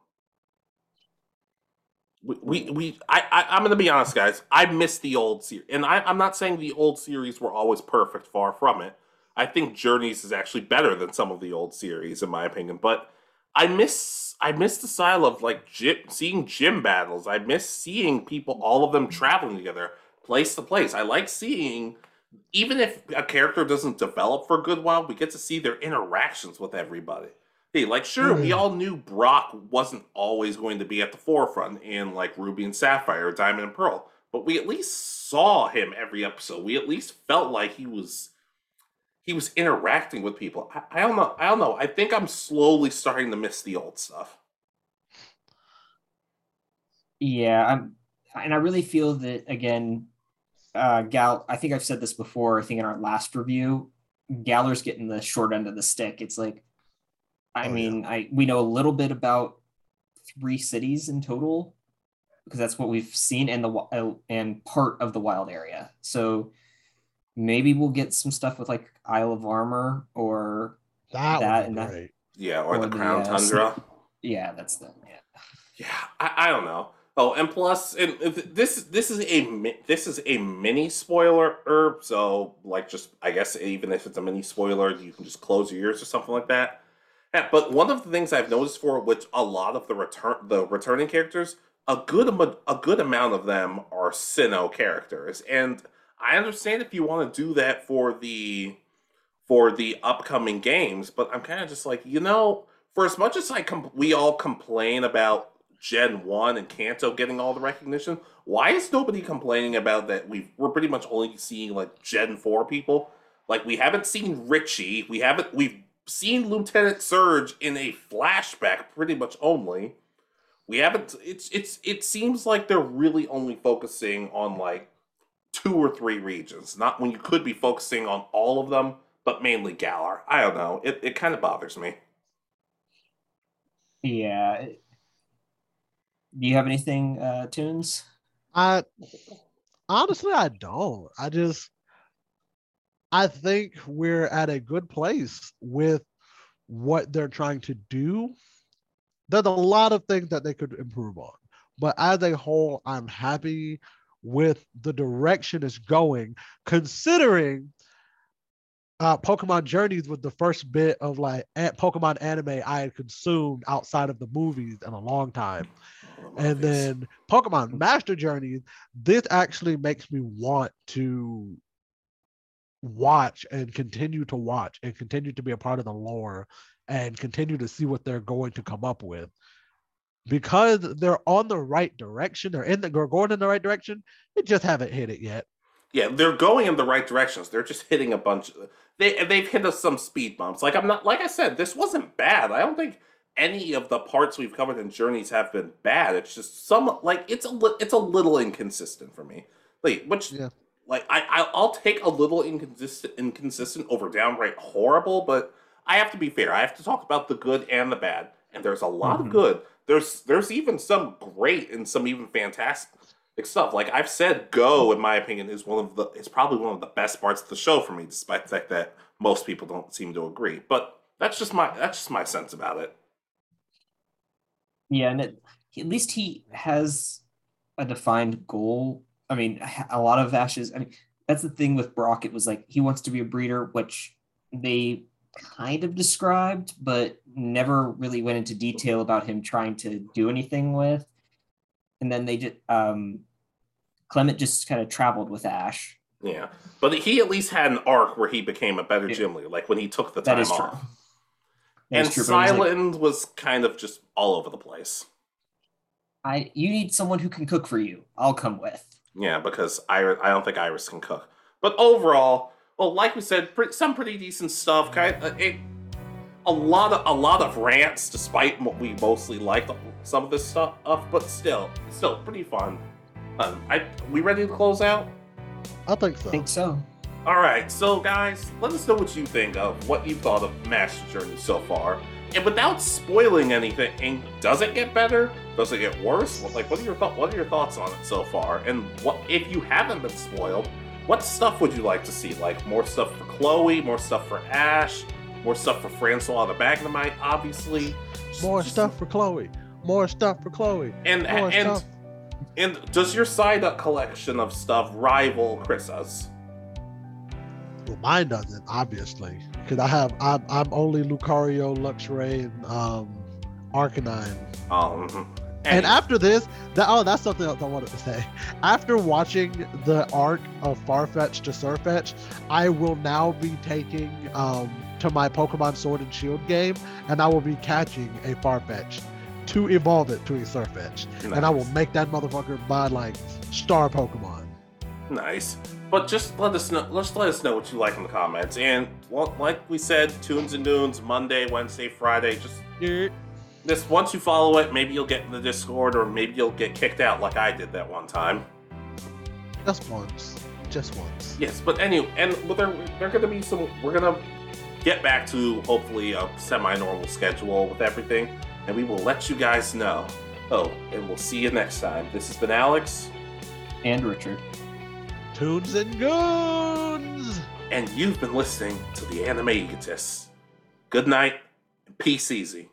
we, we, I, I, I'm going to be honest, guys. I miss the old series, and I, I'm not saying the old series were always perfect. Far from it. I think Journeys is actually better than some of the old series, in my opinion. But I miss, I miss the style of like gym, seeing gym battles. I miss seeing people, all of them traveling together, place to place. I like seeing even if a character doesn't develop for a good while, we get to see their interactions with everybody. Hey, like sure, we Mm. all knew Brock wasn't always going to be at the forefront in like Ruby and Sapphire, Diamond and Pearl, but we at least saw him every episode. We at least felt like he was he was interacting with people. I, I don't know. I don't know. I think I'm slowly starting to miss the old stuff. Yeah, I'm, and I really feel that again, uh, Gal. I think I've said this before. I think in our last review, Galar's getting the short end of the stick. It's like, I Oh, yeah. mean, I we know a little bit about three cities in total because that's what we've seen in the wi- uh, and part of the wild area. So maybe we'll get some stuff with like Isle of Armor or That, That and that- great. Yeah, or, Or the the, Crown uh, Tundra. yeah, that's the yeah. Yeah, I, I don't know. Oh, and plus, and this this is a this is a mini spoiler herb. So, like, just I guess even if it's a mini spoiler, you can just close your ears or something like that. But one of the things I've noticed for which a lot of the return the returning characters, a good amo- a good amount of them are Sinnoh characters, and I understand if you want to do that for the for the upcoming games, but I'm kind of just like, you know, for as much as I com- we all complain about Gen 1 and Kanto getting all the recognition, why is nobody complaining about that we we're pretty much only seeing like Gen 4 people? Like we haven't seen Richie, we haven't we've seen Lieutenant Surge in a flashback pretty much only. We haven't it's it's it seems like they're really only focusing on like two or three regions, not when you could be focusing on all of them, but mainly Galar. I don't know. It it kind of bothers me. Yeah. Do you have anything, uh, tunes? I honestly I don't. I just I think we're at a good place with what they're trying to do. There's a lot of things that they could improve on, but as a whole, I'm happy with the direction it's going, considering uh, Pokemon Journeys was the first bit of like a- Pokemon anime I had consumed outside of the movies in a long time. And then Pokemon Master Journeys, this actually makes me want to watch and continue to watch and continue to be a part of the lore and continue to see what they're going to come up with. Because they're on the right direction, they're in the they're going in the right direction. They just haven't hit it yet. Yeah, they're going in the right directions. They're just hitting a bunch. Of, they they've hit us some speed bumps. Like I'm not like I said, this wasn't bad. I don't think any of the parts we've covered in journeys have been bad. It's just some like it's a it's a little inconsistent for me. Like which Yeah. Like I I- I'll take a little inconsistent inconsistent over downright horrible, but I have to be fair. I have to talk about the good and the bad, and there's a lot Mhm. of good. There's there's even some great and some even fantastic stuff. Like I've said, Go, in my opinion, is one of the is probably one of the best parts of the show for me, despite the fact that most people don't seem to agree. But that's just my that's just my sense about it. Yeah, and it, at least he has a defined goal. I mean, a lot of Ash's. I mean, that's the thing with Brock. It was like he wants to be a breeder, which they kind of described, but never really went into detail about him trying to do anything with. And then they just um, Clemont just kind of traveled with Ash. Yeah, but he at least had an arc where he became a better gym leader, like when he took the time true. off. That and true, but was like, Cilan was kind of just all over the place. I you need someone who can cook for you. I'll come with. Yeah, because Iris, I don't think Iris can cook. But overall, well, like we said, pre- some pretty decent stuff. Kind of, it, a lot of a lot of rants, despite what we mostly liked some of this stuff, but still, still pretty fun. Um, I we ready to close out? I think so. I think so. All right, so guys, let us know what you think of what you thought of Master Journey so far, and without spoiling anything, does it get better? Does it get worse? What, like, what are your thoughts? What are your thoughts on it so far? And what if you haven't been spoiled? What stuff would you like to see? Like more stuff for Chloe, more stuff for Ash, more stuff for Francois the Magnemite, obviously. More stuff for Chloe. More stuff for Chloe. And More and stuff. and does your side up collection of stuff rival Chris's? Mine doesn't, obviously, because I have I'm, I'm only Lucario, Luxray, and um, Arcanine. Um, And after this, that oh, that's something else I wanted to say. After watching the arc of Farfetch'd to Sirfetch'd, I will now be taking um to my Pokemon Sword and Shield game, and I will be catching a Farfetch'd to evolve it to a Sirfetch'd, and I will make that motherfucker my like star Pokemon. Nice. But just let us know. Just let us know what you like in the comments. And well, like we said, Tunes and Dunes Monday, Wednesday, Friday. Just Yeah. this. Once you follow it, maybe you'll get in the Discord, or maybe you'll get kicked out like I did that one time. Just once, just once. Yes, but anyway, and but there there gonna be some. We're gonna get back to hopefully a semi-normal schedule with everything, and we will let you guys know. Oh, and we'll see you next time. This has been Alex, And Richard. Tunes and Goons. and you've been listening to the Anime Egotists. Good night, and peace easy.